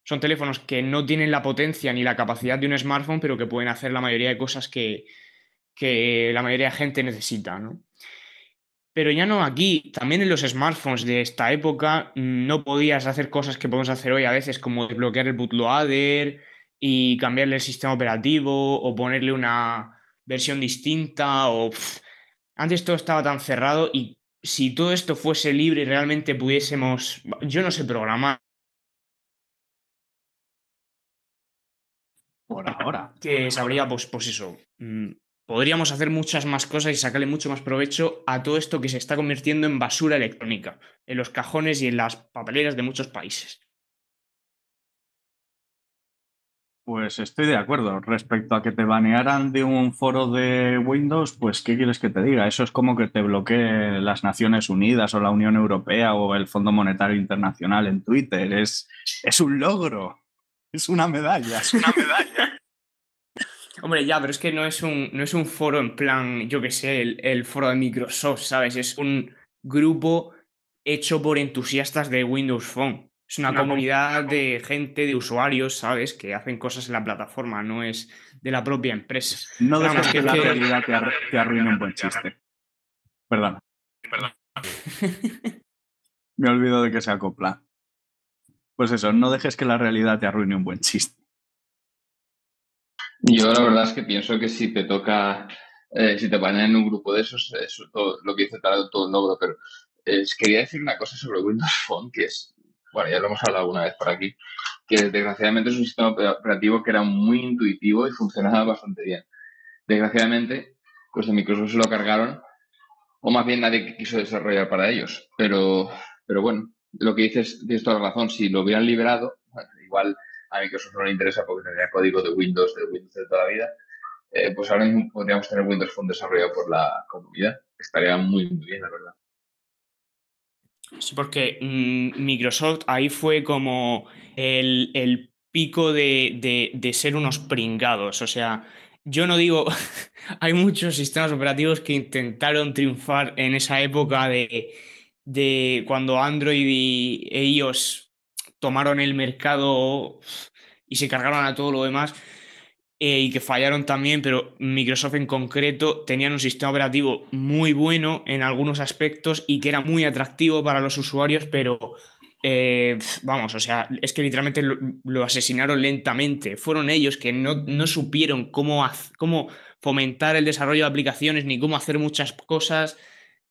Son teléfonos que no tienen la potencia ni la capacidad de un smartphone, pero que pueden hacer la mayoría de cosas que, que la mayoría de gente necesita, ¿no? Pero ya no aquí, también en los smartphones de esta época mm, no podías hacer cosas que podemos hacer hoy a veces, como desbloquear el bootloader y cambiarle el sistema operativo o ponerle una versión distinta o... antes todo estaba tan cerrado y si todo esto fuese libre y realmente pudiésemos, yo no sé programar. Por ahora. Que sabría, pues, pues eso, mm, podríamos hacer muchas más cosas y sacarle mucho más provecho a todo esto que se está convirtiendo en basura electrónica, en los cajones y en las papeleras de muchos países. Pues estoy de acuerdo. Respecto a que te banearan de un foro de Windows, pues ¿qué quieres que te diga? Eso es como que te bloquee las Naciones Unidas o la Unión Europea o el Fondo Monetario Internacional en Twitter. Es, es un logro. Es una medalla. Es una medalla. Hombre, ya, pero es que no es un, no es un foro en plan, yo qué sé, el, foro de Microsoft, ¿sabes? Es un grupo hecho por entusiastas de Windows Phone. Es una comunidad de gente, de usuarios, ¿sabes? Que hacen cosas en la plataforma, no es de la propia empresa. No dejes que, la realidad te, arruine un buen chiste. Perdón. Perdón. <laughs> Me olvido de que se acopla. Pues eso, no dejes que la realidad te arruine un buen chiste. Yo la verdad es que pienso que si te toca, eh, si te van en un grupo de esos, es todo, lo que dice tal, todo el logro, pero quería decir una cosa sobre Windows Phone, que es, bueno, ya lo hemos hablado alguna vez por aquí, que desgraciadamente es un sistema operativo que era muy intuitivo y funcionaba bastante bien. Desgraciadamente, pues en Microsoft se lo cargaron, o más bien nadie quiso desarrollar para ellos. Pero, pero bueno, lo que dices, tienes toda la razón, si lo hubieran liberado, igual a Microsoft no le interesa porque tendría código de Windows, de Windows de toda la vida, eh, pues ahora mismo podríamos tener Windows Phone desarrollado por la comunidad. Estaría muy, muy bien, la verdad. Sí, porque mm, Microsoft ahí fue como el, pico de, de, ser unos pringados. O sea, yo no digo, <laughs> hay muchos sistemas operativos que intentaron triunfar en esa época de, de cuando Android y iOS tomaron el mercado y se cargaron a todo lo demás eh, y que fallaron también, pero Microsoft en concreto tenían un sistema operativo muy bueno en algunos aspectos y que era muy atractivo para los usuarios, pero eh, vamos, o sea, es que literalmente lo, asesinaron lentamente. Fueron ellos que no, supieron cómo, cómo fomentar el desarrollo de aplicaciones ni cómo hacer muchas cosas.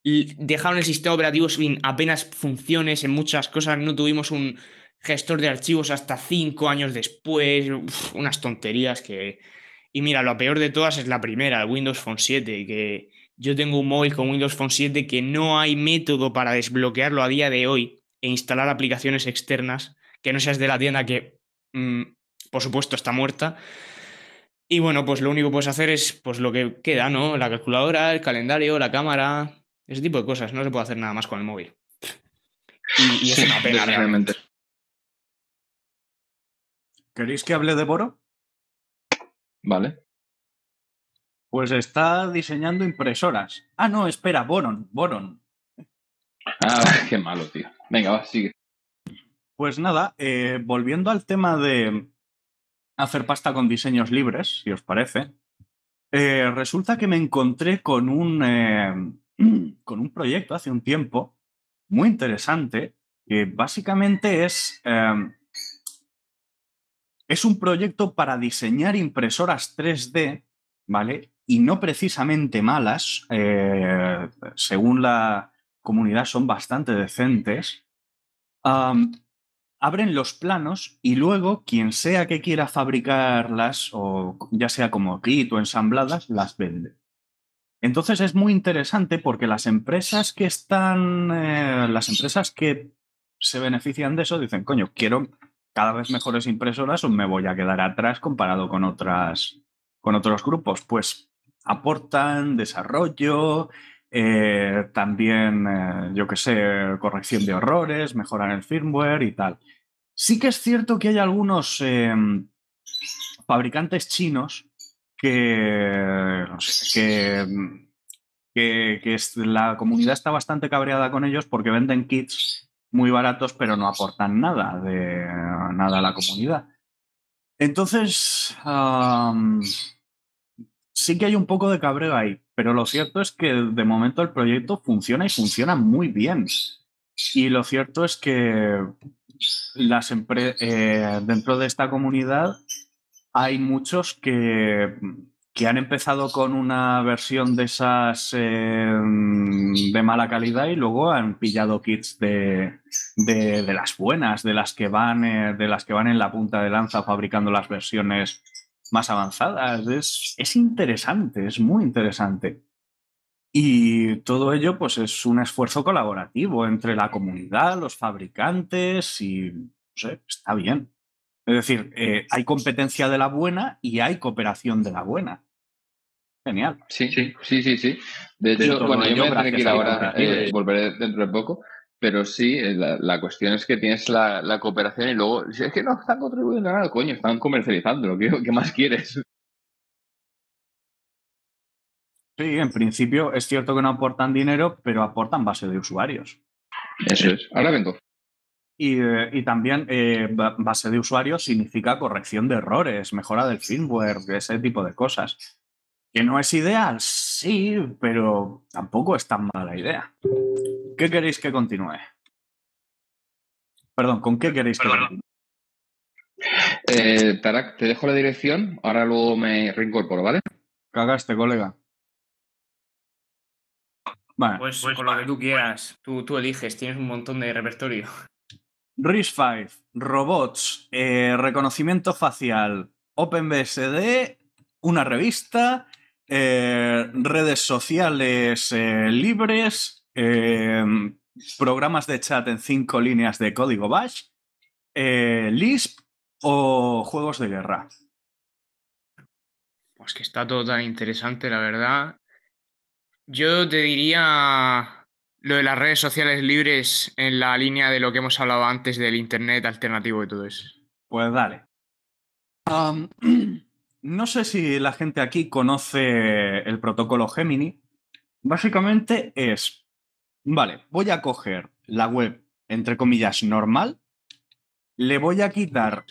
Dejaron el sistema operativo sin apenas funciones en muchas cosas. No tuvimos un, gestor de archivos hasta cinco años después, unas tonterías que... Y mira, lo peor de todas es la primera, el Windows Phone 7, que yo tengo un móvil con Windows Phone 7 que no hay método para desbloquearlo a día de hoy e instalar aplicaciones externas que no seas de la tienda que, mm, por supuesto, está muerta. Y bueno, pues lo único que puedes hacer es pues lo que queda, ¿no? La calculadora, el calendario, la cámara, ese tipo de cosas. No se puede hacer nada más con el móvil. Y, es una pena realmente. ¿Queréis que hable de Boro? Vale. Pues está diseñando impresoras. Ah, no, espera, Boron, Boron. Ah, <laughs> qué malo, tío. Venga, va, sigue. Pues nada, eh, volviendo al tema de hacer pasta con diseños libres, si os parece, eh, resulta que me encontré con un, eh, <clears throat> con un proyecto hace un tiempo muy interesante que básicamente es es un proyecto para diseñar impresoras 3D, ¿vale? Y no precisamente malas, eh, según la comunidad son bastante decentes. abren los planos y luego quien sea que quiera fabricarlas, o ya sea como kit o ensambladas, las vende. Entonces es muy interesante porque las empresas que están, eh, las empresas que se benefician de eso dicen, coño, quiero cada vez mejores impresoras o me voy a quedar atrás comparado con otras con otros grupos? Pues aportan desarrollo, eh, también, eh, yo qué sé, corrección de errores, mejoran el firmware y tal. Sí que es cierto que hay algunos em, fabricantes chinos que, que, la comunidad está bastante cabreada con ellos porque venden kits muy baratos, pero no aportan nada de nada a la comunidad. Entonces, sí que hay un poco de cabreo ahí, pero lo cierto es que de momento el proyecto funciona y funciona muy bien. Y lo cierto es que las eh, dentro de esta comunidad hay muchos que, que, han empezado con una versión de esas eh, de mala calidad y luego han pillado kits de, de, las buenas, de las que van, eh, de las que van en la punta de lanza fabricando las versiones más avanzadas. Es, es interesante, es muy interesante. Y todo ello, pues, es un esfuerzo colaborativo entre la comunidad, los fabricantes y, está bien. Es decir, eh, hay competencia de la buena y hay cooperación de la buena. Genial. Sí, sí, sí, sí, sí. De hecho, bueno, yo me voy a tener que ir ahora, eh, volveré dentro de poco, pero sí, eh, la, cuestión es que tienes la, cooperación y luego, si es que no están contribuyendo a nada, coño, están comercializando, ¿qué, qué más quieres? Sí, en principio es cierto que no aportan dinero, pero aportan base de usuarios. Eso es. Ahora vengo. Y, eh, también eh, base de usuarios significa corrección de errores, mejora del firmware, ese tipo de cosas. Que no es ideal, sí, pero tampoco es tan mala idea. ¿Qué queréis que continúe? Perdón, ¿con qué queréis que continúe? Eh, Tarak, te dejo la dirección, ahora luego me reincorporo, ¿vale? Cagaste, colega. Pues, pues, con lo que tú quieras, tú, tú eliges, tienes un montón de repertorio. RIS5, robots, eh, reconocimiento facial, OpenBSD, una revista, eh, redes sociales eh, libres, programas de chat en cinco líneas de código Bash, Lisp o juegos de guerra. Pues que está todo tan interesante, la verdad. Yo te diría lo de las redes sociales libres en la línea de lo que hemos hablado antes del Internet alternativo y todo eso. Pues dale. <clears throat> no sé si la gente aquí conoce el protocolo Gemini. Básicamente es, vale, voy a coger la web, entre comillas, normal, le voy a quitar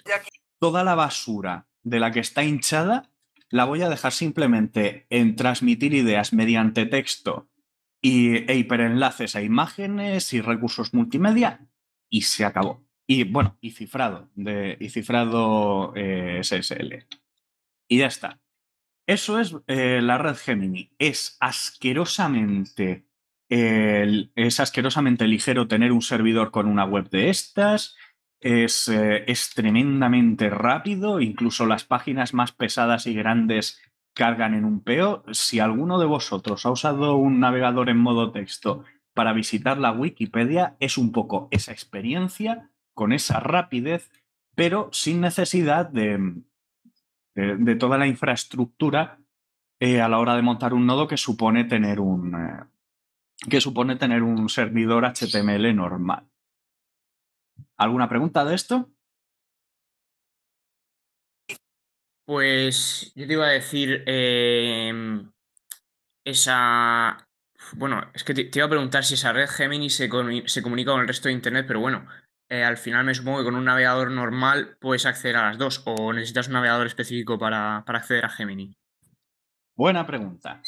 toda la basura de la que está hinchada la voy a dejar simplemente en transmitir ideas mediante texto y, e hiperenlaces a imágenes y recursos multimedia y se acabó. Y bueno, y cifrado, de, y cifrado eh, SSL. Y ya está. Eso es eh, la red Gemini. Es asquerosamente, es asquerosamente ligero tener un servidor con una web de estas. Es, eh, es, tremendamente rápido, incluso las páginas más pesadas y grandes cargan en un peo. Si alguno de vosotros ha usado un navegador en modo texto para visitar la Wikipedia, es un poco esa experiencia con esa rapidez, pero sin necesidad de, de, toda la infraestructura eh, a la hora de montar un nodo que supone tener un, eh, que supone tener un servidor HTML normal. ¿Alguna pregunta de esto? Pues yo te iba a decir em, esa... Bueno, es que te, iba a preguntar si esa red Gemini se, comunica con el resto de Internet, pero bueno, eh, al final me supongo que con un navegador normal puedes acceder a las dos o necesitas un navegador específico para, para acceder a Gemini. Buena pregunta.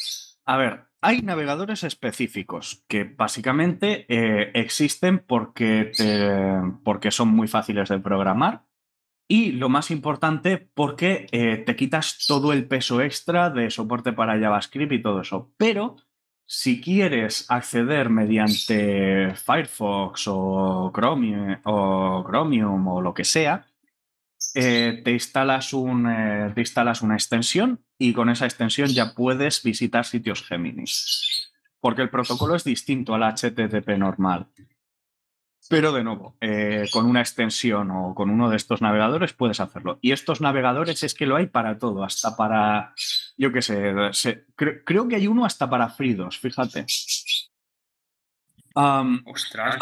A ver, hay navegadores específicos que básicamente eh, existen porque, porque son muy fáciles de programar y lo más importante porque eh, te quitas todo el peso extra de soporte para JavaScript y todo eso. Pero si quieres acceder mediante Firefox o Chromium o, Chromium, o lo que sea, eh, te, instalas un, te instalas una extensión y con esa extensión ya puedes visitar sitios Gemini. Porque el protocolo es distinto al HTTP normal. Pero de nuevo, eh, con una extensión o con uno de estos navegadores puedes hacerlo. Y estos navegadores es que lo hay para todo, hasta para, yo qué sé, creo que hay uno hasta para Fridos, fíjate. Ostras,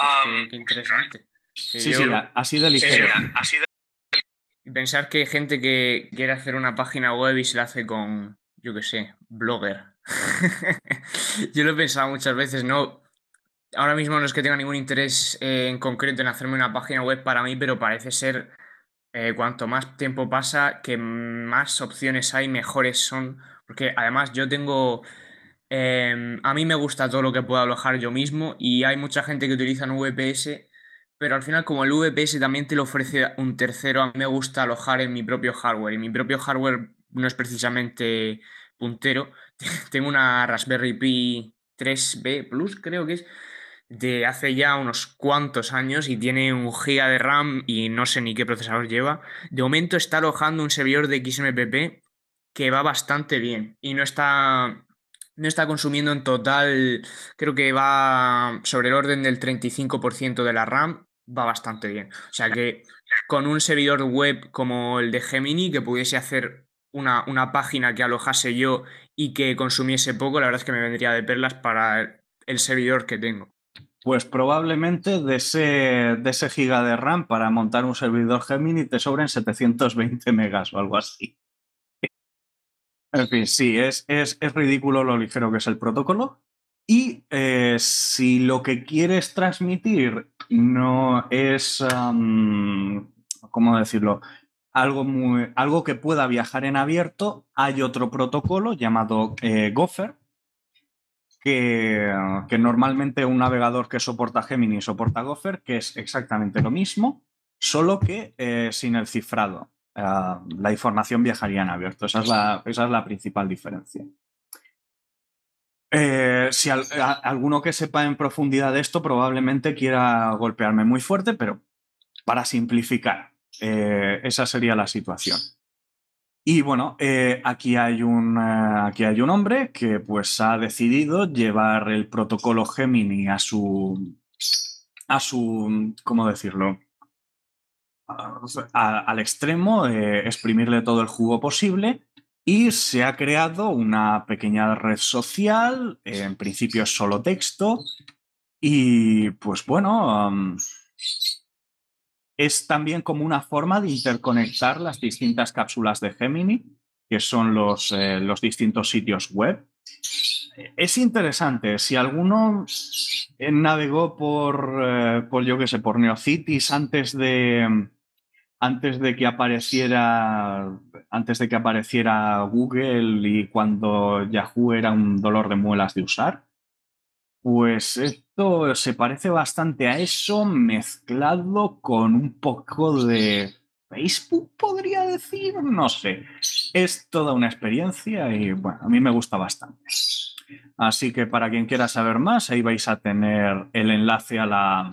qué, interesante. Sí, sí, así de ligero. así de pensar que hay gente que quiere hacer una página web y se la hace con, yo qué sé, blogger. <laughs> yo lo he pensado muchas veces, no. Ahora mismo no es que tenga ningún interés eh, en concreto en hacerme una página web para mí, pero parece ser eh, cuanto más tiempo pasa, que más opciones hay, mejores son, Porque además yo tengo... em, a mí me gusta todo lo que puedo alojar yo mismo y hay mucha gente que utiliza un VPS, pero al final como el VPS también te lo ofrece un tercero, a mí me gusta alojar en mi propio hardware y mi propio hardware no es precisamente puntero. <laughs> Tengo una Raspberry Pi 3B Plus, creo que es, de hace ya unos cuantos años y tiene un giga de RAM y no sé ni qué procesador lleva. De momento está alojando un servidor de XMPP que va bastante bien y no está, no está consumiendo en total, creo que va sobre el orden del 35% de la RAM, va bastante bien. O sea que con un servidor web como el de Gemini, que pudiese hacer una, una página que alojase yo y que consumiese poco, la verdad es que me vendría de perlas para el- el servidor que tengo. Pues probablemente de ese, de ese giga de RAM para montar un servidor Gemini te sobren 720 megas o algo así. En fin, sí, es, es, es ridículo lo ligero que es el protocolo. Y eh, si lo que quieres transmitir no es, ¿cómo decirlo? Algo, muy, algo que pueda viajar en abierto, hay otro protocolo llamado eh, Gopher, que, que normalmente un navegador que soporta Gemini soporta Gopher, que es exactamente lo mismo, solo que eh, sin el cifrado. Ah, la información viajaría en abierto. Esa es la, esa es la principal diferencia. Eh, si alguno que sepa en profundidad de esto probablemente quiera golpearme muy fuerte, pero para simplificar, eh, esa sería la situación. Y bueno, eh, aquí, hay un, eh, aquí hay un hombre que pues ha decidido llevar el protocolo Gemini a su, a su, ¿cómo decirlo? Al extremo, eh, exprimirle todo el jugo posible y se ha creado una pequeña red social, en principio es solo texto, y pues bueno, es también como una forma de interconectar las distintas cápsulas de Gemini, que son los, eh, los distintos sitios web. Es interesante, si alguno eh, navegó por, eh, por yo que sé, por Neocities antes de, antes de que apareciera antes de que apareciera Google y cuando Yahoo era un dolor de muelas de usar, pues esto se parece bastante a eso mezclado con un poco de Facebook, podría decir, no sé. Es toda una experiencia y bueno, a mí me gusta bastante. Así que para quien quiera saber más, ahí vais a tener el enlace a la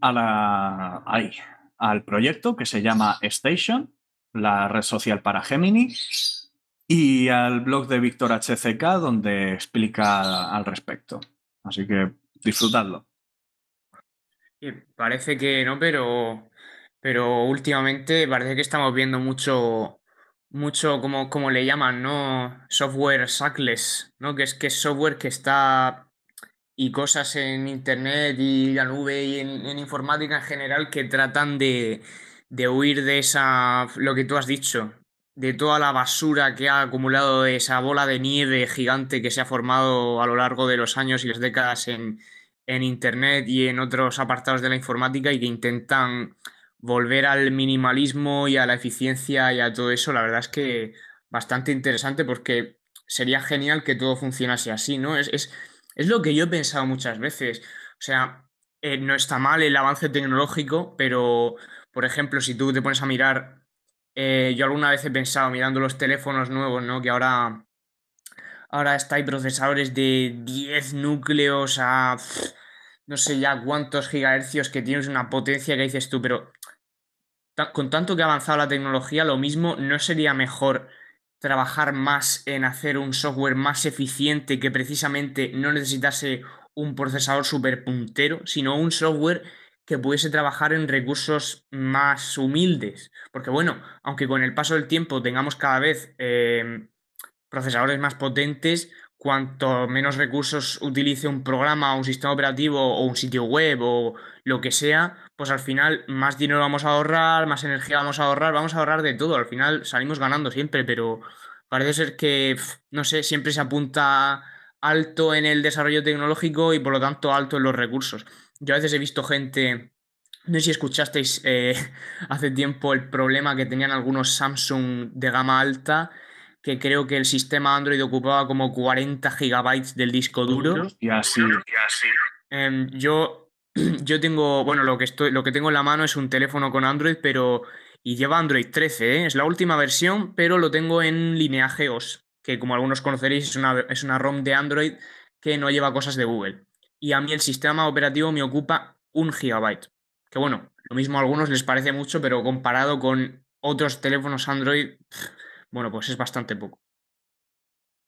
a la ahí, al proyecto que se llama Station, la red social para Gemini, y al blog de Víctor HCK donde explica al respecto. Así que disfrutadlo. Parece que no, pero, pero últimamente parece que estamos viendo mucho, mucho como, como le llaman, ¿no? Software sackless, ¿no? Que es que es software que está y cosas en internet y la nube y en, en informática en general que tratan de, de huir de esa, lo que tú has dicho, de toda la basura que ha acumulado esa bola de nieve gigante que se ha formado a lo largo de los años y las décadas en, en internet y en otros apartados de la informática y que intentan volver al minimalismo y a la eficiencia y a todo eso. La verdad es que bastante interesante porque sería genial que todo funcionase así, ¿no? Es, es, es lo que yo he pensado muchas veces. O sea, eh, no está mal el avance tecnológico, pero, por ejemplo, si tú te pones a mirar, eh, yo alguna vez he pensado, mirando los teléfonos nuevos, ¿no? Que ahora, ahora está hay procesadores de 10 núcleos a no sé ya cuántos gigahercios que tienes una potencia que dices tú, pero con tanto que ha avanzado la tecnología, lo mismo, ¿no sería mejor trabajar más en hacer un software más eficiente que precisamente no necesitase un procesador súper puntero, sino un software que pudiese trabajar en recursos más humildes? Porque bueno, aunque con el paso del tiempo tengamos cada vez eh, procesadores más potentes, cuanto menos recursos utilice un programa, un sistema operativo o un sitio web o lo que sea, pues al final más dinero vamos a ahorrar, más energía vamos a ahorrar, vamos a ahorrar de todo. Al final salimos ganando siempre, pero parece ser que, no sé, siempre se apunta alto en el desarrollo tecnológico y por lo tanto alto en los recursos. Yo a veces he visto gente, no sé si escuchasteis eh, <laughs> hace tiempo el problema que tenían algunos Samsung de gama alta que creo que el sistema Android ocupaba como 40 gigabytes del disco duro. Y así. Em, yo, <clears throat> yo tengo, bueno, lo que, estoy, lo que tengo en la mano es un teléfono con Android, pero... Y lleva Android 13, ¿eh? es la última versión, pero lo tengo en lineaje OS, que como algunos conoceréis es una, es una ROM de Android que no lleva cosas de Google. Y a mí el sistema operativo me ocupa un gigabyte. Que bueno, lo mismo a algunos les parece mucho, pero comparado con otros teléfonos Android, bueno, pues es bastante poco.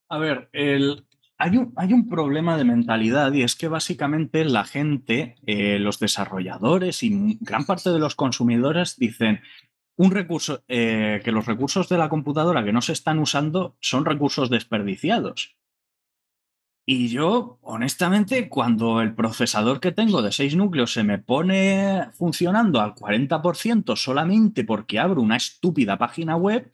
A ver, el, hay, un, hay un problema de mentalidad y es que básicamente la gente, eh, los desarrolladores y gran parte de los consumidores dicen un recurso, eh, que los recursos de la computadora que no se están usando son recursos desperdiciados. Y yo, honestamente, cuando el procesador que tengo de 6 núcleos se me pone funcionando al 40% solamente porque abro una estúpida página web,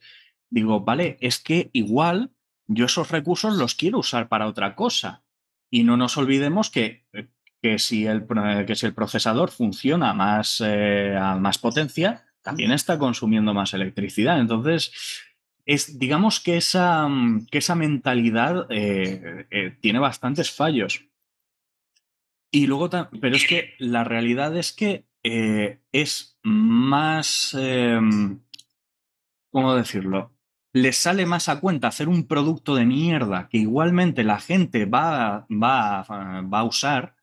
digo, vale, es que igual yo esos recursos los quiero usar para otra cosa. Y no nos olvidemos que, que, si, el, que si el procesador funciona más, eh, a más potencia, también está consumiendo más electricidad. Entonces, es, digamos que esa, que esa mentalidad eh, eh, tiene bastantes fallos. Y luego, pero es que la realidad es que es más, em, ¿cómo decirlo? les sale más a cuenta hacer un producto de mierda que igualmente la gente va, va, va a usar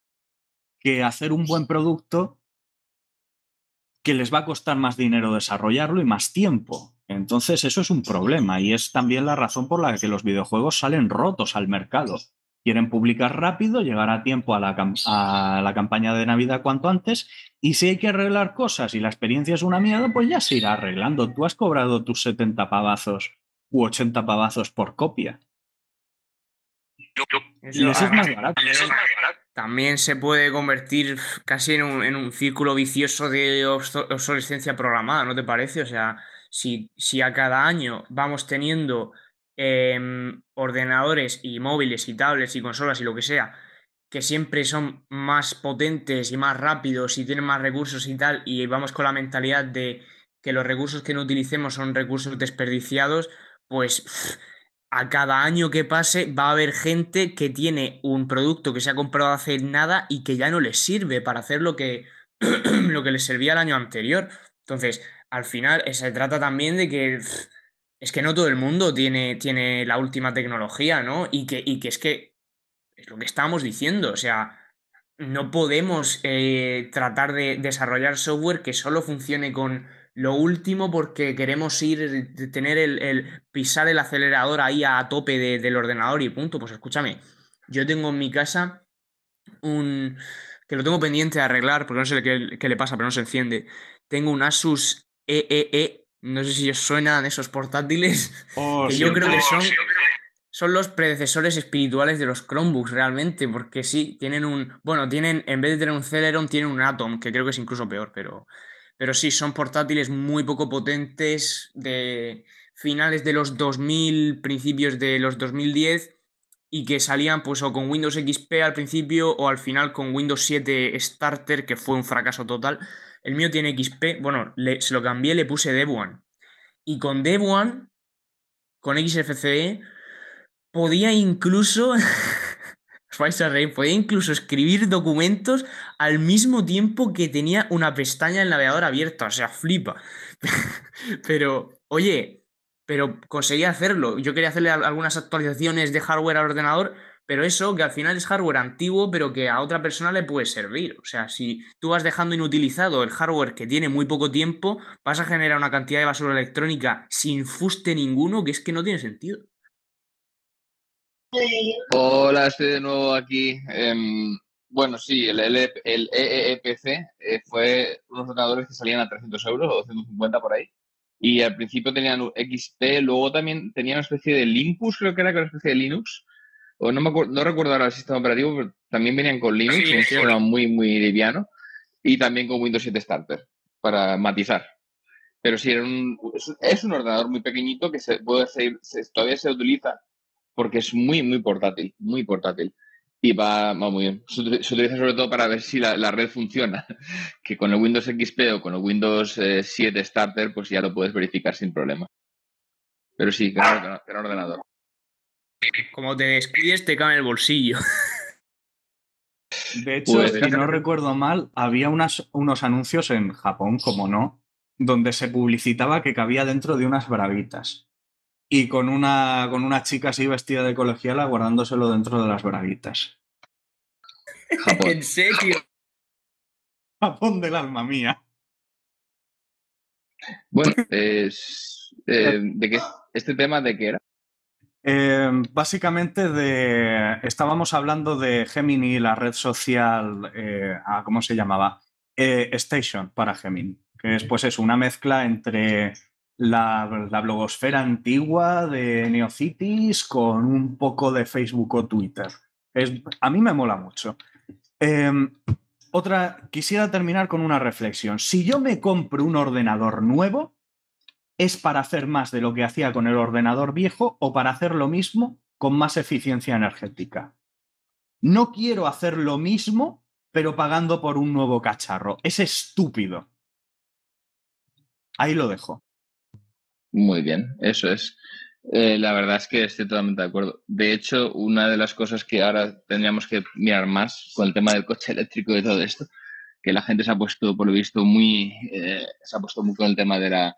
que hacer un buen producto que les va a costar más dinero desarrollarlo y más tiempo. Entonces eso es un problema y es también la razón por la que los videojuegos salen rotos al mercado. Quieren publicar rápido, llegar a tiempo a la, a la campaña de Navidad cuanto antes y si hay que arreglar cosas y la experiencia es una mierda, pues ya se irá arreglando. Tú has cobrado tus 70 pavazos u 80 pavazos por copia. y eso es más barato. También se puede convertir casi en un, círculo vicioso de obsolescencia programada, ¿no te parece? O sea, si, si a cada año vamos teniendo em, ordenadores y móviles y tablets y consolas y lo que sea, que siempre son más potentes y más rápidos y tienen más recursos y tal, y vamos con la mentalidad de que los recursos que no utilicemos son recursos desperdiciados, pues a cada año que pase va a haber gente que tiene un producto que se ha comprado hace nada y que ya no les sirve para hacer lo que, <clears throat> lo que les servía el año anterior. Entonces, al final eh, se trata también de que es que no todo el mundo tiene, tiene la última tecnología, ¿no? Y que, y que es que es lo que estamos diciendo, o sea, no podemos eh, tratar de desarrollar software que solo funcione con lo último, porque queremos ir, tener el, pisar el acelerador ahí a tope del ordenador y punto. Pues escúchame, yo tengo en mi casa un. que lo tengo pendiente de arreglar, porque no sé qué, le pasa, pero no se enciende. Tengo un Asus EEE, e, no sé si os suenan esos portátiles, <laughs> oh, que yo creo que son. Son los predecesores espirituales de los Chromebooks realmente, porque sí, tienen un. Bueno, tienen, en vez de tener un Celeron, tienen un Atom, que creo que es incluso peor, pero. Pero sí, son portátiles muy poco potentes de finales de los 2000, principios de los 2010 y que salían pues o con Windows XP al principio o al final con Windows 7 Starter, que fue un fracaso total. El mío tiene XP, bueno, se lo cambié, le puse Devuan. Y con Devuan, con XFCE, podía incluso <laughs> vais a reír, podía incluso escribir documentos al mismo tiempo que tenía una pestaña del navegador abierta, o sea, flipa. <laughs> pero, oye, pero conseguí hacerlo. Yo quería hacerle algunas actualizaciones de hardware al ordenador, pero eso que al final es hardware antiguo, pero que a otra persona le puede servir. O sea, si tú vas dejando inutilizado el hardware que tiene muy poco tiempo, vas a generar una cantidad de basura electrónica sin fuste ninguno que es que no tiene sentido. Hola, estoy de nuevo aquí. Em, bueno, sí, el, el, el EEPC eh, fue unos ordenadores que salían a 300 euros o 250 por ahí. Y al principio tenían XP, luego también tenían una especie de Limpus, creo que era, una especie de Linux. O no, me acuerdo, no recuerdo ahora el sistema operativo, pero también venían con Linux, un sistema muy, muy liviano. Y también con Windows 7 Starter, para matizar. Pero sí, era un, es un ordenador muy pequeñito que se puede seguir, todavía se utiliza porque es muy, muy portátil, muy portátil. Y va, va muy bien. Se, utiliza sobre todo para ver si la, red funciona. <laughs> Que con el Windows XP o con el Windows 7 eh, Starter, pues ya lo puedes verificar sin problema. Pero sí, que era ordenador. Como te descuides, te cae en el bolsillo. <laughs> De hecho, Pues, si no recuerdo mal, había unas- unos anuncios en Japón, como no, donde se publicitaba que cabía dentro de unas braguitas. Y con una, con una chica así vestida de colegiala guardándoselo dentro de las braguitas. Japón. en serio. <laughs> Japón del alma mía. Bueno, es, eh, ¿de qué? ¿Este tema de qué era? Eh, básicamente de, estábamos hablando de Gemini, la red social, eh, ah, ¿cómo se llamaba? Eh, Station para Gemini, que es pues es una mezcla entre la, la blogosfera antigua de Neocities con un poco de Facebook o Twitter. Es, a mí me mola mucho. Eh, otra, quisiera terminar con una reflexión. Si yo me compro un ordenador nuevo, ¿es para hacer más de lo que hacía con el ordenador viejo o para hacer lo mismo con más eficiencia energética? No quiero hacer lo mismo, pero pagando por un nuevo cacharro. Es estúpido. Ahí lo dejo. Muy bien, eso es. Eh, la verdad es que estoy totalmente de acuerdo. De hecho, una de las cosas que ahora tendríamos que mirar más con el tema del coche eléctrico y todo esto, que la gente se ha puesto, por lo visto, muy, eh, se ha puesto muy con el tema de la,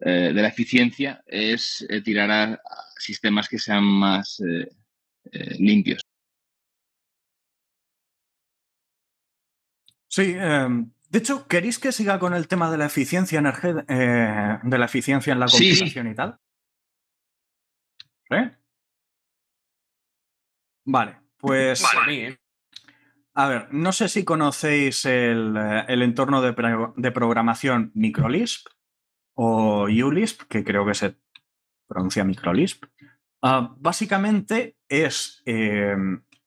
eh, de la eficiencia, es eh, tirar a, a sistemas que sean más eh, eh, limpios. Sí, eh, de hecho, ¿queréis que siga con el tema de la eficiencia eh, de la eficiencia en la Sí. computación y tal? ¿Eh? Vale, pues Vale, a mí. A ver, no sé si conocéis el, el entorno de, pro- de programación Microlisp o ULISP, que creo que se pronuncia Microlisp. Ah, básicamente es eh,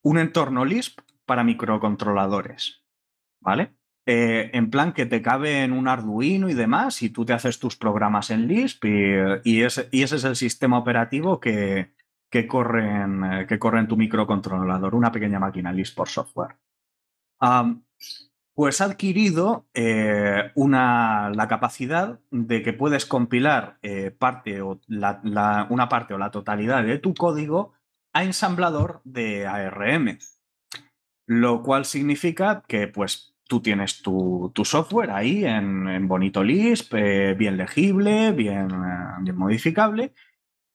un entorno Lisp para microcontroladores, ¿vale? Eh, en plan que te cabe en un Arduino y demás, y tú te haces tus programas en Lisp y, ese, es el sistema operativo que, corre en, que tu microcontrolador, una pequeña máquina Lisp por software. Pues ha adquirido eh, una, la capacidad de que puedes compilar eh, parte o la- la- una parte o la totalidad de tu código a ensamblador de ARM. Lo cual significa que pues tú tienes tu, tu software ahí en, bonito Lisp, eh, bien legible, bien, bien modificable,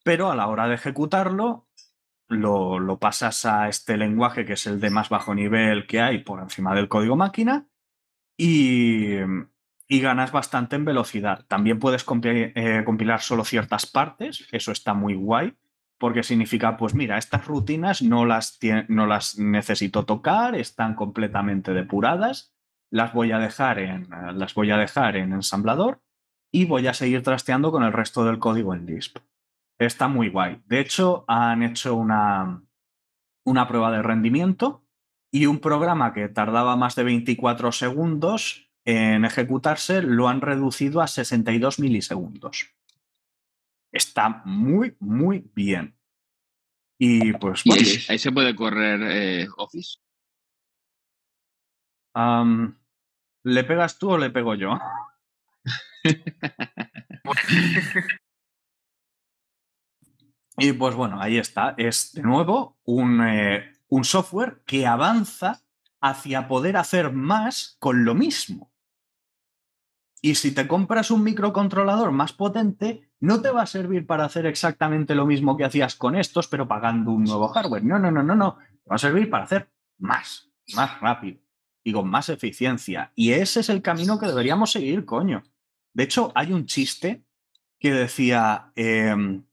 pero a la hora de ejecutarlo lo, lo pasas a este lenguaje que es el de más bajo nivel que hay por encima del código máquina y, y ganas bastante en velocidad. También puedes eh, compilar solo ciertas partes, eso está muy guay, porque significa, pues mira, estas rutinas no las, tie- no las necesito tocar, están completamente depuradas, las voy a dejar en, eh, las voy a dejar en ensamblador y voy a seguir trasteando con el resto del código en Lisp. Está muy guay. De hecho, han hecho una, una prueba de rendimiento y un programa que tardaba más de 24 segundos en ejecutarse lo han reducido a 62 milisegundos. Está muy, muy bien. Y pues ¿Y bueno, ahí, ahí se puede correr eh, Office? ¿le pegas tú o le pego yo? <laughs> Y pues bueno, ahí está. Es de nuevo un, eh, un software que avanza hacia poder hacer más con lo mismo. Y si te compras un microcontrolador más potente, no te va a servir para hacer exactamente lo mismo que hacías con estos, pero pagando un nuevo hardware. No, no, no, no, no. Te va a servir para hacer más, más rápido y con más eficiencia. Y ese es el camino que deberíamos seguir, coño. De hecho, hay un chiste que decía em,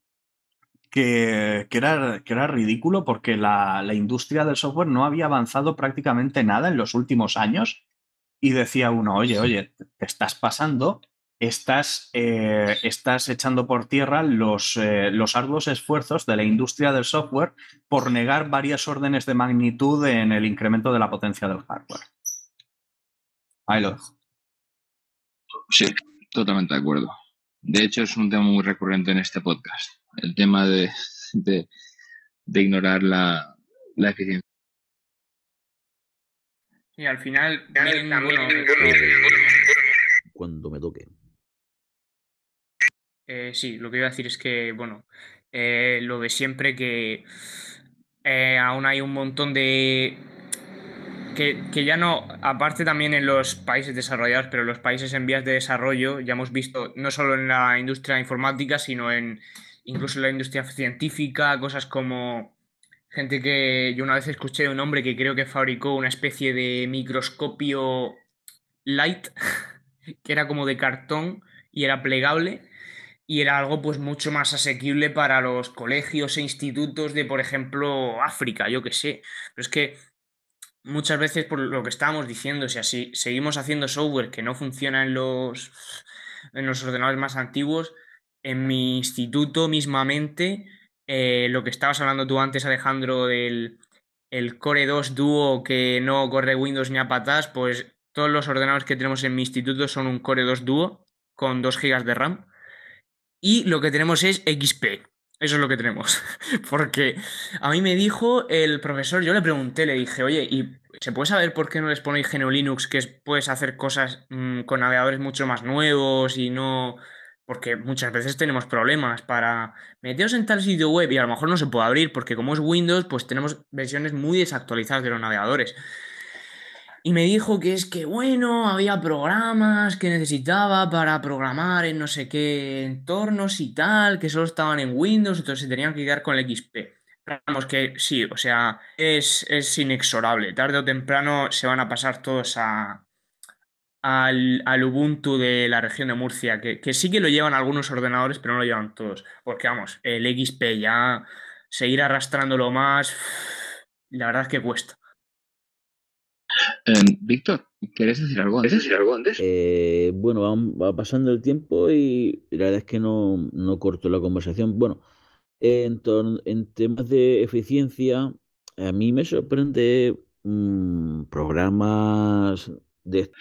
que, que era, que era ridículo porque la, la industria del software no había avanzado prácticamente nada en los últimos años. Y decía uno, oye, oye, te estás pasando, estás, eh, estás echando por tierra los, eh, los arduos esfuerzos de la industria del software por negar varias órdenes de magnitud en el incremento de la potencia del hardware. Ahí lo dejo. Sí, totalmente de acuerdo. De hecho, es un tema muy recurrente en este podcast, el tema de, de, de ignorar la, la eficiencia. Y al final, también, bueno, Cuando me toque. Eh, sí, lo que iba a decir es que, bueno, eh, lo de siempre que eh, aún hay un montón de... Que, que ya no, aparte también en los países desarrollados, pero en los países en vías de desarrollo, ya hemos visto, no solo en la industria informática, sino en incluso la industria científica, cosas como gente que yo una vez escuché un hombre que creo que fabricó una especie de microscopio light, <laughs> que era como de cartón y era plegable y era algo pues mucho más asequible para los colegios e institutos de, por ejemplo, África, yo que sé. Pero es que muchas veces por lo que estábamos diciendo, si así seguimos haciendo software que no funciona en los, en los ordenadores más antiguos, en mi instituto mismamente, eh, lo que estabas hablando tú antes, Alejandro, del el Core 2 Duo que no corre Windows ni a patas, pues todos los ordenadores que tenemos en mi instituto son un Core 2 Duo con 2 GB de RAM y lo que tenemos es XP. Eso es lo que tenemos. <laughs> Porque a mí me dijo el profesor, yo le pregunté, le dije, oye, ¿y se puede saber por qué no les ponéis GNU Linux, que puedes hacer cosas mmm, con navegadores mucho más nuevos y no... Porque muchas veces tenemos problemas para meteros en tal sitio web y a lo mejor no se puede abrir porque como es Windows, pues tenemos versiones muy desactualizadas de los navegadores. Y me dijo que es que, bueno, había programas que necesitaba para programar en no sé qué entornos y tal, que solo estaban en Windows, entonces se tenían que quedar con el XP. Vamos, que sí, o sea, es, es inexorable. Tarde o temprano se van a pasar todos a, al, al, Ubuntu de la región de Murcia, que, que, sí que lo llevan algunos ordenadores, pero no lo llevan todos. Porque vamos, el XP ya seguir arrastrándolo más, la verdad es que cuesta. Eh, Víctor, ¿quieres decir algo antes? decir algo antes? Eh, bueno, va, va, pasando el tiempo y la verdad es que no, no corto la conversación. Bueno, en, en, temas de eficiencia, a mí me sorprende mmm, programas de...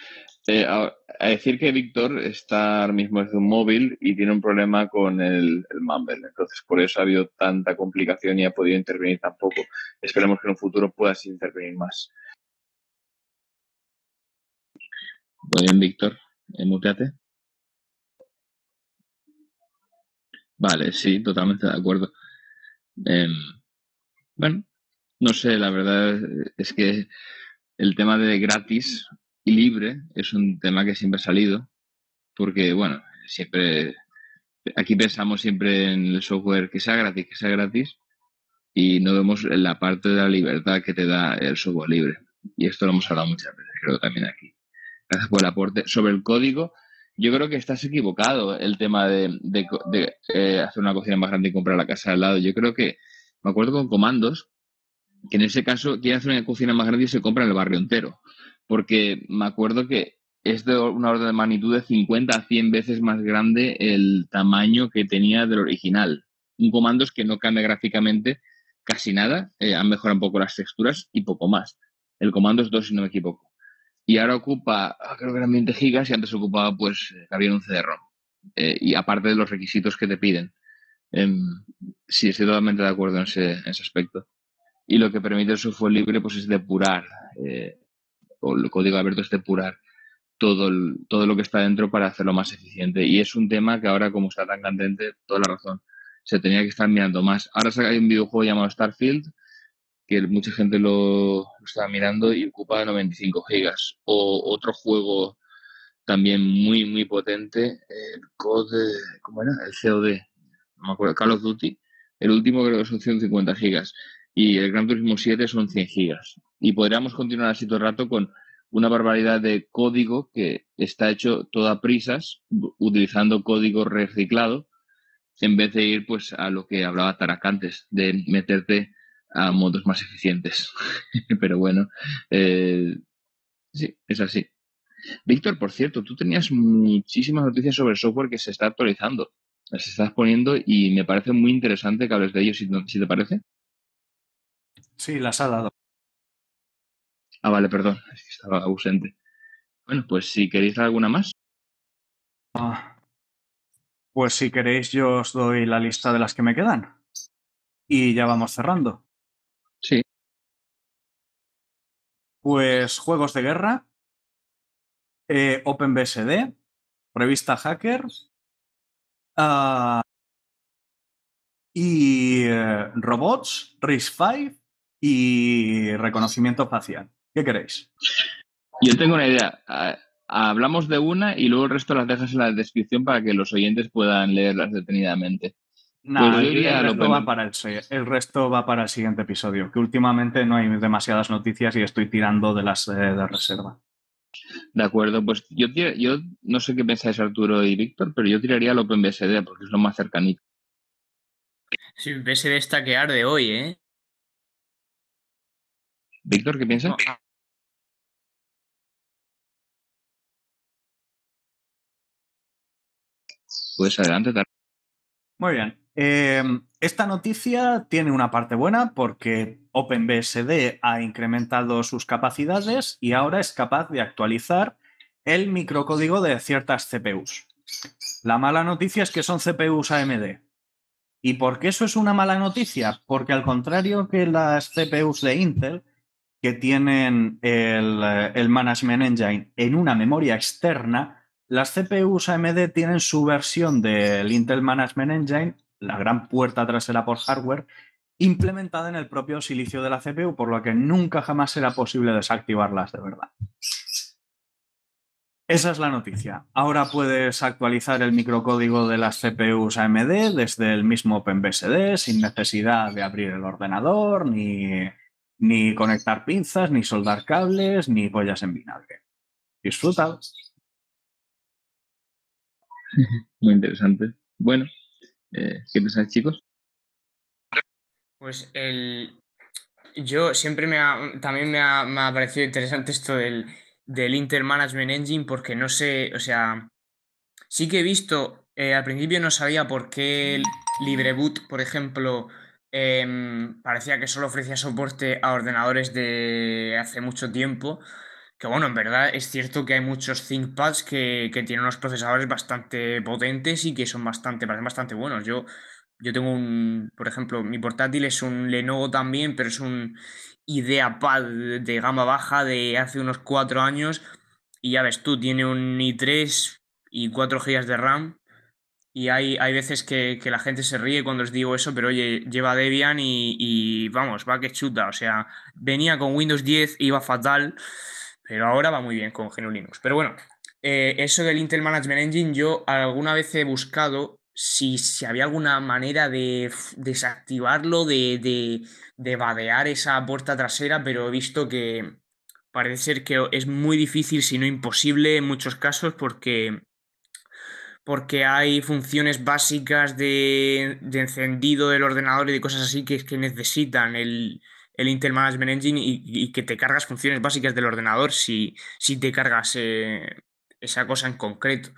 Eh, a, decir que Víctor está ahora mismo desde un móvil y tiene un problema con el, el Mumble. Entonces, por eso ha habido tanta complicación y ha podido intervenir tan poco. Esperemos que en un futuro puedas intervenir más. Muy bien, Víctor. Muteate. Vale, sí, totalmente de acuerdo. Eh, bueno, no sé, la verdad es que el tema de gratis y libre es un tema que siempre ha salido, porque, bueno, siempre, aquí pensamos siempre en el software que sea gratis, que sea gratis, y no vemos la parte de la libertad que te da el software libre. Y esto lo hemos hablado muchas veces, creo también aquí. Gracias por el aporte. Sobre el código, yo creo que estás equivocado el tema de, de, de eh, hacer una cocina más grande y comprar la casa al lado. Yo creo que, me acuerdo con comandos, que en ese caso quiere hacer una cocina más grande y se compra el barrio entero. Porque me acuerdo que es de una orden de magnitud de 50 a 100 veces más grande el tamaño que tenía del original. Un comando es que no cambia gráficamente casi nada, eh, han mejorado un poco las texturas y poco más. El comando es 2 si no me equivoco y ahora ocupa, ah, creo que eran 20 gigas y antes ocupaba pues había un CD-ROM. Eh, y aparte de los requisitos que te piden. Eh, sí, estoy totalmente de acuerdo en ese, en ese, aspecto. Y lo que permite el software libre pues es depurar, eh, o el código abierto es depurar todo, todo lo que está dentro para hacerlo más eficiente. Y es un tema que ahora, como está tan candente, toda la razón, se tenía que estar mirando más. Ahora hay un videojuego llamado Starfield, que mucha gente lo, lo estaba mirando y ocupa 95 gigas. O otro juego también muy, muy potente, el COD, ¿cómo era? El COD, no me acuerdo, Call of Duty. El último creo que son 150 gigas. Y el Gran Turismo 7 son 100 gigas. Y podríamos continuar así todo el rato con una barbaridad de código que está hecho todo a prisas, utilizando código reciclado, en vez de ir pues a lo que hablaba Taracantes, de meterte a modos más eficientes. <laughs> Pero bueno, eh, sí, es así. Víctor, por cierto, tú tenías muchísimas noticias sobre software que se está actualizando. Las estás poniendo y me parece muy interesante que hables de ello, si te parece. Sí, las ha dado. Ah, vale, perdón, es que estaba ausente. Bueno, pues si queréis alguna más. Ah, pues si queréis, yo os doy la lista de las que me quedan. Y ya vamos cerrando. Sí. Pues juegos de guerra, eh, OpenBSD, revista Hackers, Ah, y eh, robots, RISC-V y reconocimiento facial. ¿Qué queréis? Yo tengo una idea. Hablamos de una y luego el resto las dejas en la descripción para que los oyentes puedan leerlas detenidamente. Nada, Pues el, resto va para el, se- el resto va para el siguiente episodio, que últimamente no hay demasiadas noticias y estoy tirando de las eh, de reserva. De acuerdo, pues yo, yo no sé qué pensáis Arturo y Víctor, pero yo tiraría al OpenBSD porque es lo más cercanito. Sí, BSD está que arde hoy, ¿eh? Víctor, ¿qué piensas? No, Pues adelante, Tar- Muy bien. Eh, esta noticia tiene una parte buena porque OpenBSD ha incrementado sus capacidades y ahora es capaz de actualizar el microcódigo de ciertas CPUs. La mala noticia es que son CPUs AMD. ¿Y por qué eso es una mala noticia? Porque al contrario que las CPUs de Intel, que tienen el Management Engine en una memoria externa, las CPUs AMD tienen su versión del Intel Management Engine, la gran puerta trasera por hardware, implementada en el propio silicio de la CPU, por lo que nunca jamás será posible desactivarlas de verdad. Esa es la noticia. Ahora puedes actualizar el microcódigo de las CPUs AMD desde el mismo OpenBSD sin necesidad de abrir el ordenador, ni, ni conectar pinzas, ni soldar cables, ni pollas en vinagre. Disfruta. <laughs> Muy interesante. Bueno, eh, ¿qué pensáis, chicos? Pues el. Yo siempre me ha. También me ha, me ha parecido interesante esto del, del Intel Management Engine, porque no sé. O sea. Sí que he visto. eh, al principio no sabía por qué el LibreBoot, por ejemplo, em, parecía que solo ofrecía soporte a ordenadores de hace mucho tiempo. Que bueno, en verdad es cierto que hay muchos ThinkPads que, que tienen unos procesadores bastante potentes y que son bastante, parecen bastante buenos. Yo, yo tengo un, por ejemplo, mi portátil es un Lenovo también, pero es un IdeaPad de, gama baja de hace unos cuatro años. Y ya ves tú, tiene un i3 y 4 GB de RAM. Y hay, hay veces que, que la gente se ríe cuando os digo eso, pero oye, lleva Debian y, y vamos, va que chuta. O sea, venía con Windows 10, iba fatal, pero ahora va muy bien con GNU Linux. Pero bueno, eh, eso del Intel Management Engine, yo alguna vez he buscado si, si había alguna manera de desactivarlo, de, de, de vadear esa puerta trasera, pero he visto que parece ser que es muy difícil, si no imposible, en muchos casos, porque porque hay funciones básicas de, de encendido del ordenador y de cosas así que, que necesitan el, el Intel Management Engine y, que te cargas funciones básicas del ordenador si, si te cargas eh, esa cosa en concreto.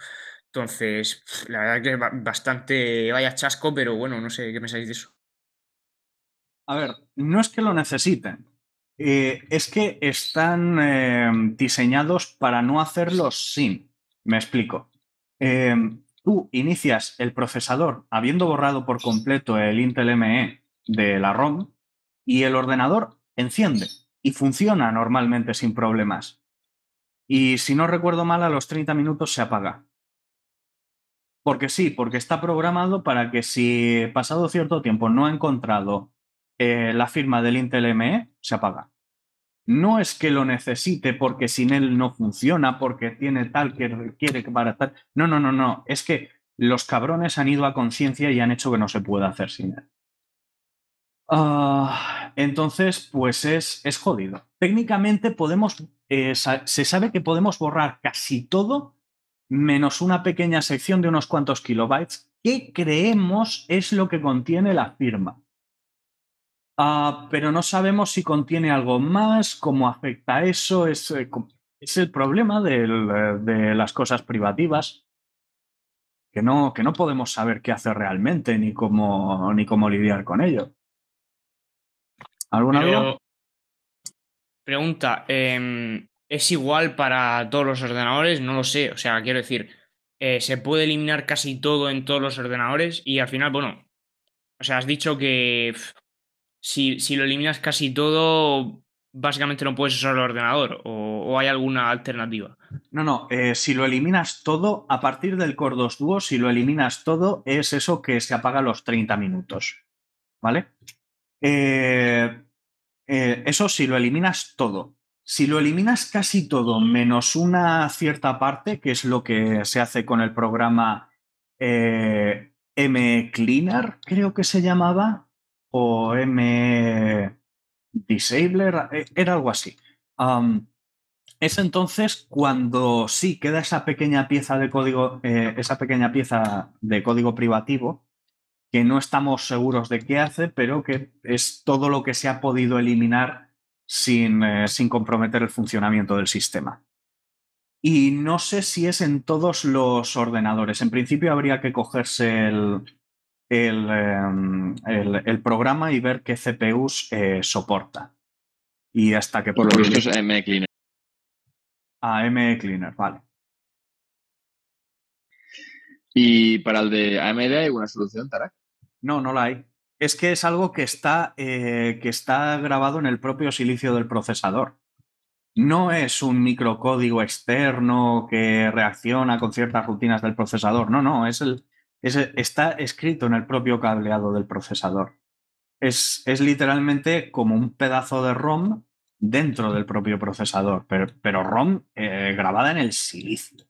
Entonces, la verdad que es ba- bastante vaya chasco, pero bueno, no sé qué pensáis de eso. A ver, no es que lo necesiten, eh, es que están eh, diseñados para no hacerlo sin. Me explico. Eh, tú inicias el procesador habiendo borrado por completo el Intel ME de la ROM y el ordenador enciende y funciona normalmente sin problemas. Y si no recuerdo mal, a los 30 minutos se apaga. Porque sí, porque está programado para que si pasado cierto tiempo no ha encontrado eh, la firma del Intel ME, se apaga. No es que lo necesite porque sin él no funciona, porque tiene tal que requiere para tal. No, no, no, no. Es que los cabrones han ido a conciencia y han hecho que no se pueda hacer sin él. Ah, entonces, pues es, es jodido. Técnicamente podemos, eh, se sabe que podemos borrar casi todo menos una pequeña sección de unos cuantos kilobytes que creemos es lo que contiene la firma. Ah, pero no sabemos si contiene algo más, cómo afecta eso, es, eh, es el problema eh, de las cosas privativas, que no, que no podemos saber qué hacer realmente ni cómo, ni cómo lidiar con ello. ¿Alguna duda? Pregunta, em, ¿es igual para todos los ordenadores? No lo sé, o sea, quiero decir, eh, ¿se puede eliminar casi todo en todos los ordenadores? Y al final, bueno, o sea, has dicho que si, si lo eliminas casi todo, básicamente no puedes usar el ordenador, o, o hay alguna alternativa. No, no, eh, si lo eliminas todo, a partir del Core 2 Duo, si lo eliminas todo, es eso que se apaga a los 30 minutos. ¿Vale? Eh, eh, eso si lo eliminas todo. Si lo eliminas casi todo, menos una cierta parte, que es lo que se hace con el programa M Cleaner, creo que se llamaba, o M Disabler, era algo así. Es entonces cuando sí queda esa pequeña pieza de código, eh, esa pequeña pieza de código privativo que no estamos seguros de qué hace, pero que es todo lo que se ha podido eliminar sin, eh, sin comprometer el funcionamiento del sistema. Y no sé si es en todos los ordenadores. En principio habría que cogerse el, el, em, el, programa y ver qué CPUs eh, soporta. Y hasta que por lo visto es M a M Cleaner, vale. ¿Y para el de AMD hay alguna solución, Tarak? No, no la hay. Es que es algo que está, eh, que está grabado en el propio silicio del procesador. No es un microcódigo externo que reacciona con ciertas rutinas del procesador. No, no, es el, está escrito en el propio cableado del procesador. Es, es literalmente como un pedazo de ROM dentro del propio procesador, pero, ROM eh, grabada en el silicio,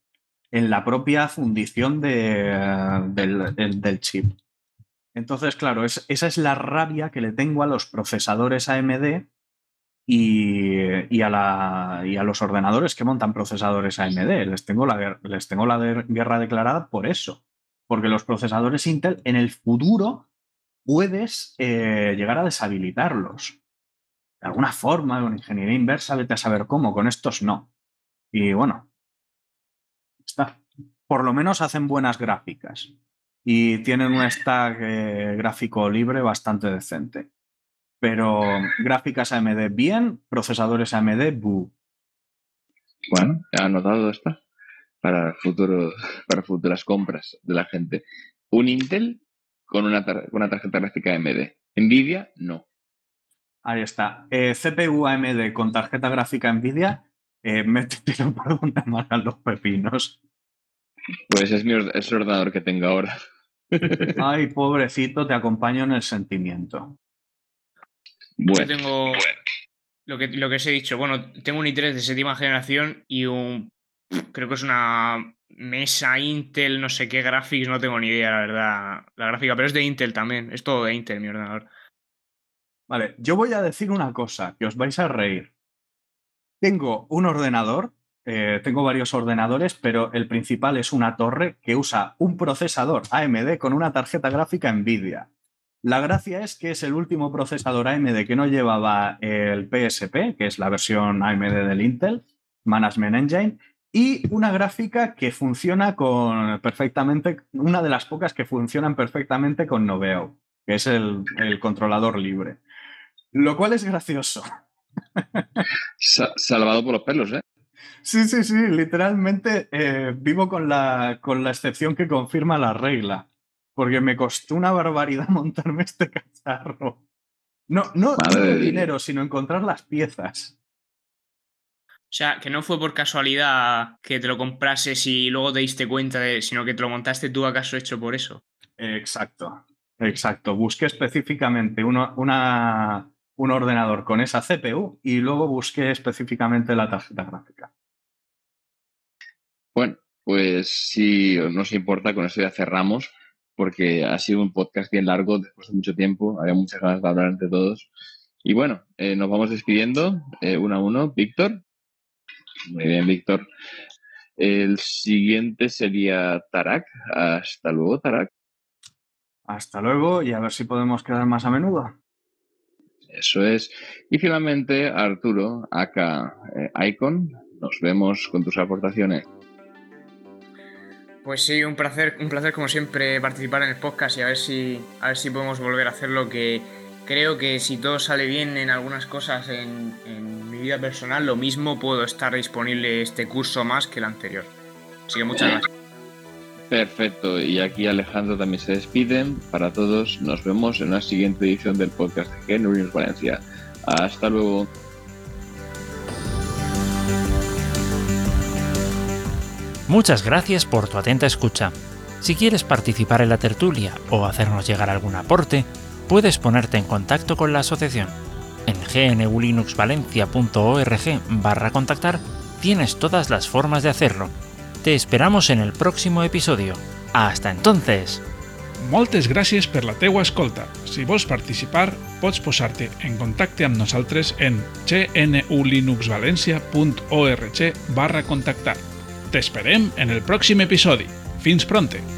en la propia fundición del, chip. Entonces, claro, esa es la rabia que le tengo a los procesadores AMD y, a y, a los ordenadores que montan procesadores AMD. Les tengo, la, les tengo la guerra declarada por eso. Porque los procesadores Intel en el futuro puedes eh, llegar a deshabilitarlos de alguna forma, con ingeniería inversa, vete a saber cómo, con estos no. Y bueno, está. Por lo menos hacen buenas gráficas y tienen un stack eh, gráfico libre bastante decente. Pero gráficas AMD bien, procesadores AMD bu. Bueno, anotado esto para, futuro, <laughs> para futuras compras de la gente. Un Intel con una, con una tarjeta gráfica AMD. Nvidia, no. Ahí está. Eh, CPU AMD con tarjeta gráfica Nvidia, eh, <laughs> métetelo por donde marcan los pepinos. Pues es, mi, es el ordenador que tengo ahora. Ay, pobrecito, te acompaño en el sentimiento. Bueno. Yo tengo lo que, lo que os he dicho. Bueno, tengo un i3 de séptima generación y un. Creo que es una mesa Intel, no sé qué graphics, no tengo ni idea, la verdad. La gráfica, pero es de Intel también. Es todo de Intel, mi ordenador. Vale, yo voy a decir una cosa que os vais a reír. Tengo un ordenador, eh, tengo varios ordenadores, pero el principal es una torre que usa un procesador AMD con una tarjeta gráfica Nvidia. La gracia es que es el último procesador AMD que no llevaba el PSP, que es la versión AMD del Intel, Management Engine, y una gráfica que funciona con perfectamente, una de las pocas que funcionan perfectamente con Noveo, que es el controlador libre. Lo cual es gracioso. <laughs> salvado por los pelos, ¿eh? Sí, sí, sí, literalmente eh, vivo con la, con la excepción que confirma la regla, porque me costó una barbaridad <laughs> montarme este cacharro. No, no, no dinero, sino encontrar las piezas. O sea, que no fue por casualidad que te lo comprases y luego te diste cuenta de, sino que te lo montaste tú acaso hecho por eso. Exacto, exacto. Busqué específicamente una, un ordenador con esa CPU y luego busqué específicamente la tarjeta gráfica. Bueno, pues si nos importa, con eso ya cerramos, porque ha sido un podcast bien largo después de mucho tiempo, había muchas ganas de hablar entre todos. Y bueno, eh, nos vamos despidiendo eh, uno a uno. Víctor. Muy bien, Víctor. El siguiente sería Tarak. Hasta luego, Tarak. Hasta luego y a ver si podemos quedar más a menudo. Eso es. Y finalmente, Arturo, acá eh, Icon, nos vemos con tus aportaciones. Pues sí, un placer, un placer como siempre participar en el podcast y a ver si, a ver si podemos volver a hacer lo que creo que si todo sale bien en algunas cosas en, mi vida personal, lo mismo puedo estar disponible este curso más que el anterior. Así que muchas gracias. Perfecto, y aquí Alejandro también se despiden. Para todos, nos vemos en la siguiente edición del podcast de Gen Valencia. Hasta luego. Muchas gracias por tu atenta escucha. Si quieres participar en la tertulia o hacernos llegar algún aporte, puedes ponerte en contacto con la asociación. En gnulinuxvalencia.org barra contactar tienes todas las formas de hacerlo. Te esperamos en el próximo episodio. Hasta entonces! Moltes gràcies per la teua escolta. Si vols participar, pots posar-te en contacte amb nosaltres en gnulinuxvalencia.org barra contactar. T'esperem en el pròxim episodi. Fins pronte!